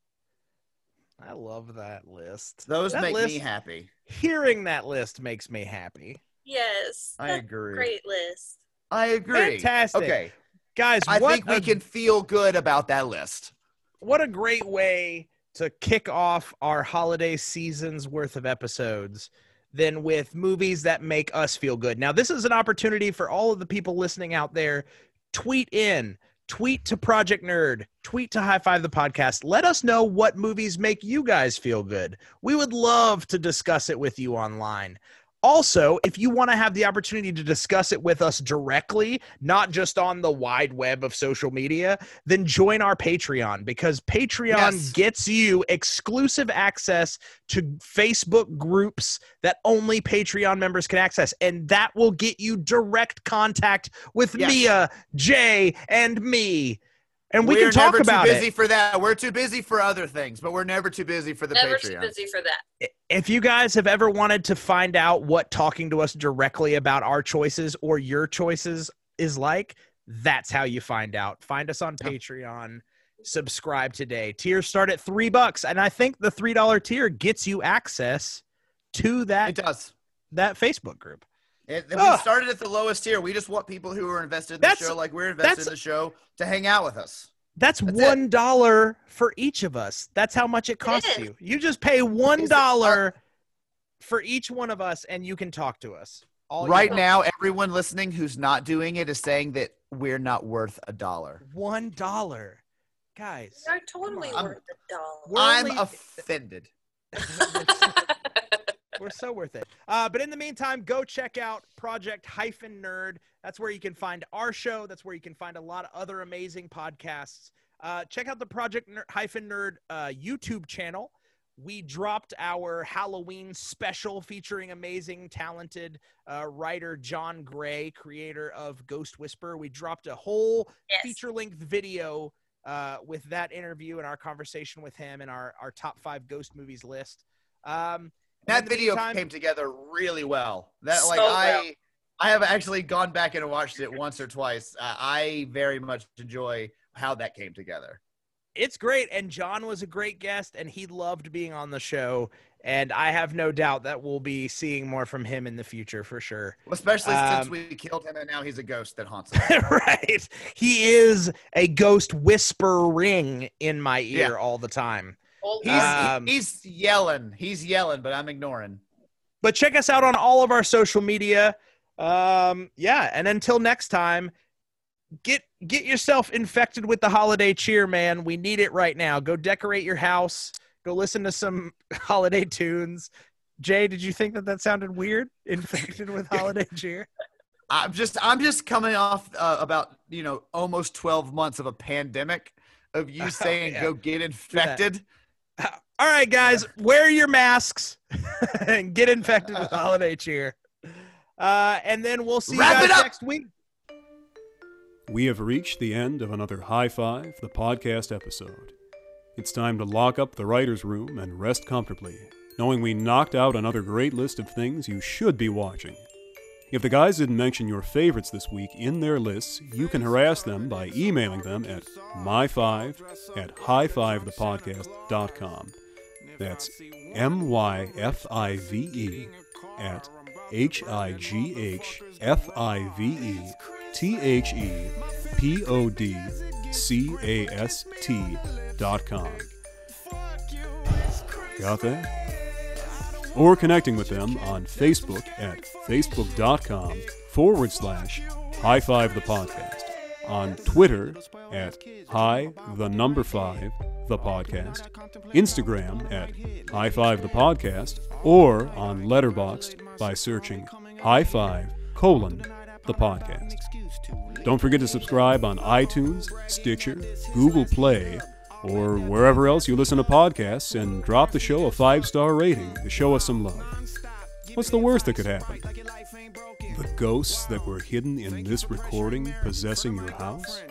I love that list. Those That make me happy. Hearing that list makes me happy. yes. I agree. Great list. I agree. Fantastic. Okay. Guys, I what think we a- can feel good about that list. what a great way to kick off our holiday season's worth of episodes than with movies that make us feel good. Now, this is an opportunity for all of the people listening out there. Tweet in, tweet to Project Nerd, tweet to High Five the Podcast. Let us know what movies make you guys feel good. We would love to discuss it with you online. Also, if you want to have the opportunity to discuss it with us directly, not just on the wide web of social media, then join our Patreon because Patreon Yes. gets you exclusive access to Facebook groups that only Patreon members can access. And that will get you direct contact with Yes. Mia, Jay, and me. And we we're can talk never about too it. busy for that. We're too busy for other things, but we're never too busy for the Never Patreon. too busy for that. if you guys have ever wanted to find out what talking to us directly about our choices or your choices is like, that's how you find out. Find us on Patreon. Subscribe today. Tiers start at three bucks, and I think the three dollar tier gets you access to that. It that does. that Facebook group. It, we started at the lowest tier. We just want people who are invested in the show, like we're invested in the show, to hang out with us. That's That's one dollar for each of us. That's how much it costs is. you. You just pay one Is it- dollar for each one of us, and you can talk to us. All you right now, everyone listening who's not doing it is saying that we're not worth a dollar. one dollar, guys. You're totally I'm- worth a dollar. I'm only- offended. We're so worth it. Uh, but in the meantime, go check out Project Hyphen Nerd. That's where you can find our show. That's where you can find a lot of other amazing podcasts. Uh, check out the Project Ner- Hyphen Nerd uh, YouTube channel. We dropped our Halloween special featuring amazing, talented uh, writer John Gray, creator of Ghost Whisper. We dropped a whole yes. feature length video uh, with that interview and our conversation with him and our, our top five ghost movies list. Um, That video meantime- came together really well. That So like well. I I have actually gone back and watched it once or twice. Uh, I very much enjoy how that came together. it's great and john was a great guest and he loved being on the show and i have no doubt that we'll be seeing more from him in the future for sure Especially since Um, we killed him and now he's a ghost that haunts us. right he is a ghost whispering in my ear Yeah. all the time He's Um, he's yelling. He's yelling, but I'm ignoring. but check us out on all of our social media. Um yeah and until next time get get yourself infected with the holiday cheer man. We need it right now. Go decorate your house. Go listen to some holiday tunes. Jay did you think that that sounded weird? Infected with holiday cheer? I'm just I'm just coming off uh, about you know almost 12 months of a pandemic of you saying Oh, yeah. go get infected. All right guys wear your masks and get infected with holiday cheer uh and then we'll see Wrap you guys next week we have reached the end of another High Five, the podcast episode. It's time to lock up the writer's room and rest comfortably, knowing we knocked out another great list of things you should be watching. If the guys didn't mention your favorites this week in their lists, you can harass them by emailing them at my5 at high5thepodcast.com. That's M Y F I V E at H I G H F I V E T H E P O D C A S T dot com. Got that? Or connecting with them on Facebook at facebook.com forward slash high five the podcast. On Twitter at high the number five the podcast. Instagram at high five the podcast. Or on Letterboxd by searching high five colon the podcast. Don't forget to subscribe on iTunes, Stitcher, Google Play, or wherever else you listen to podcasts and drop the show a five star rating to show us some love. What's the worst that could happen? The ghosts that were hidden in this recording possessing your house?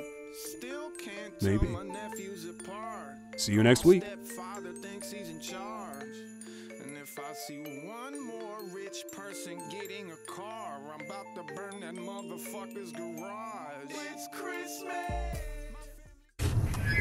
Maybe. See you next week. I see one more rich person getting a car, I'm about to burn that motherfucker's garage. It's Christmas.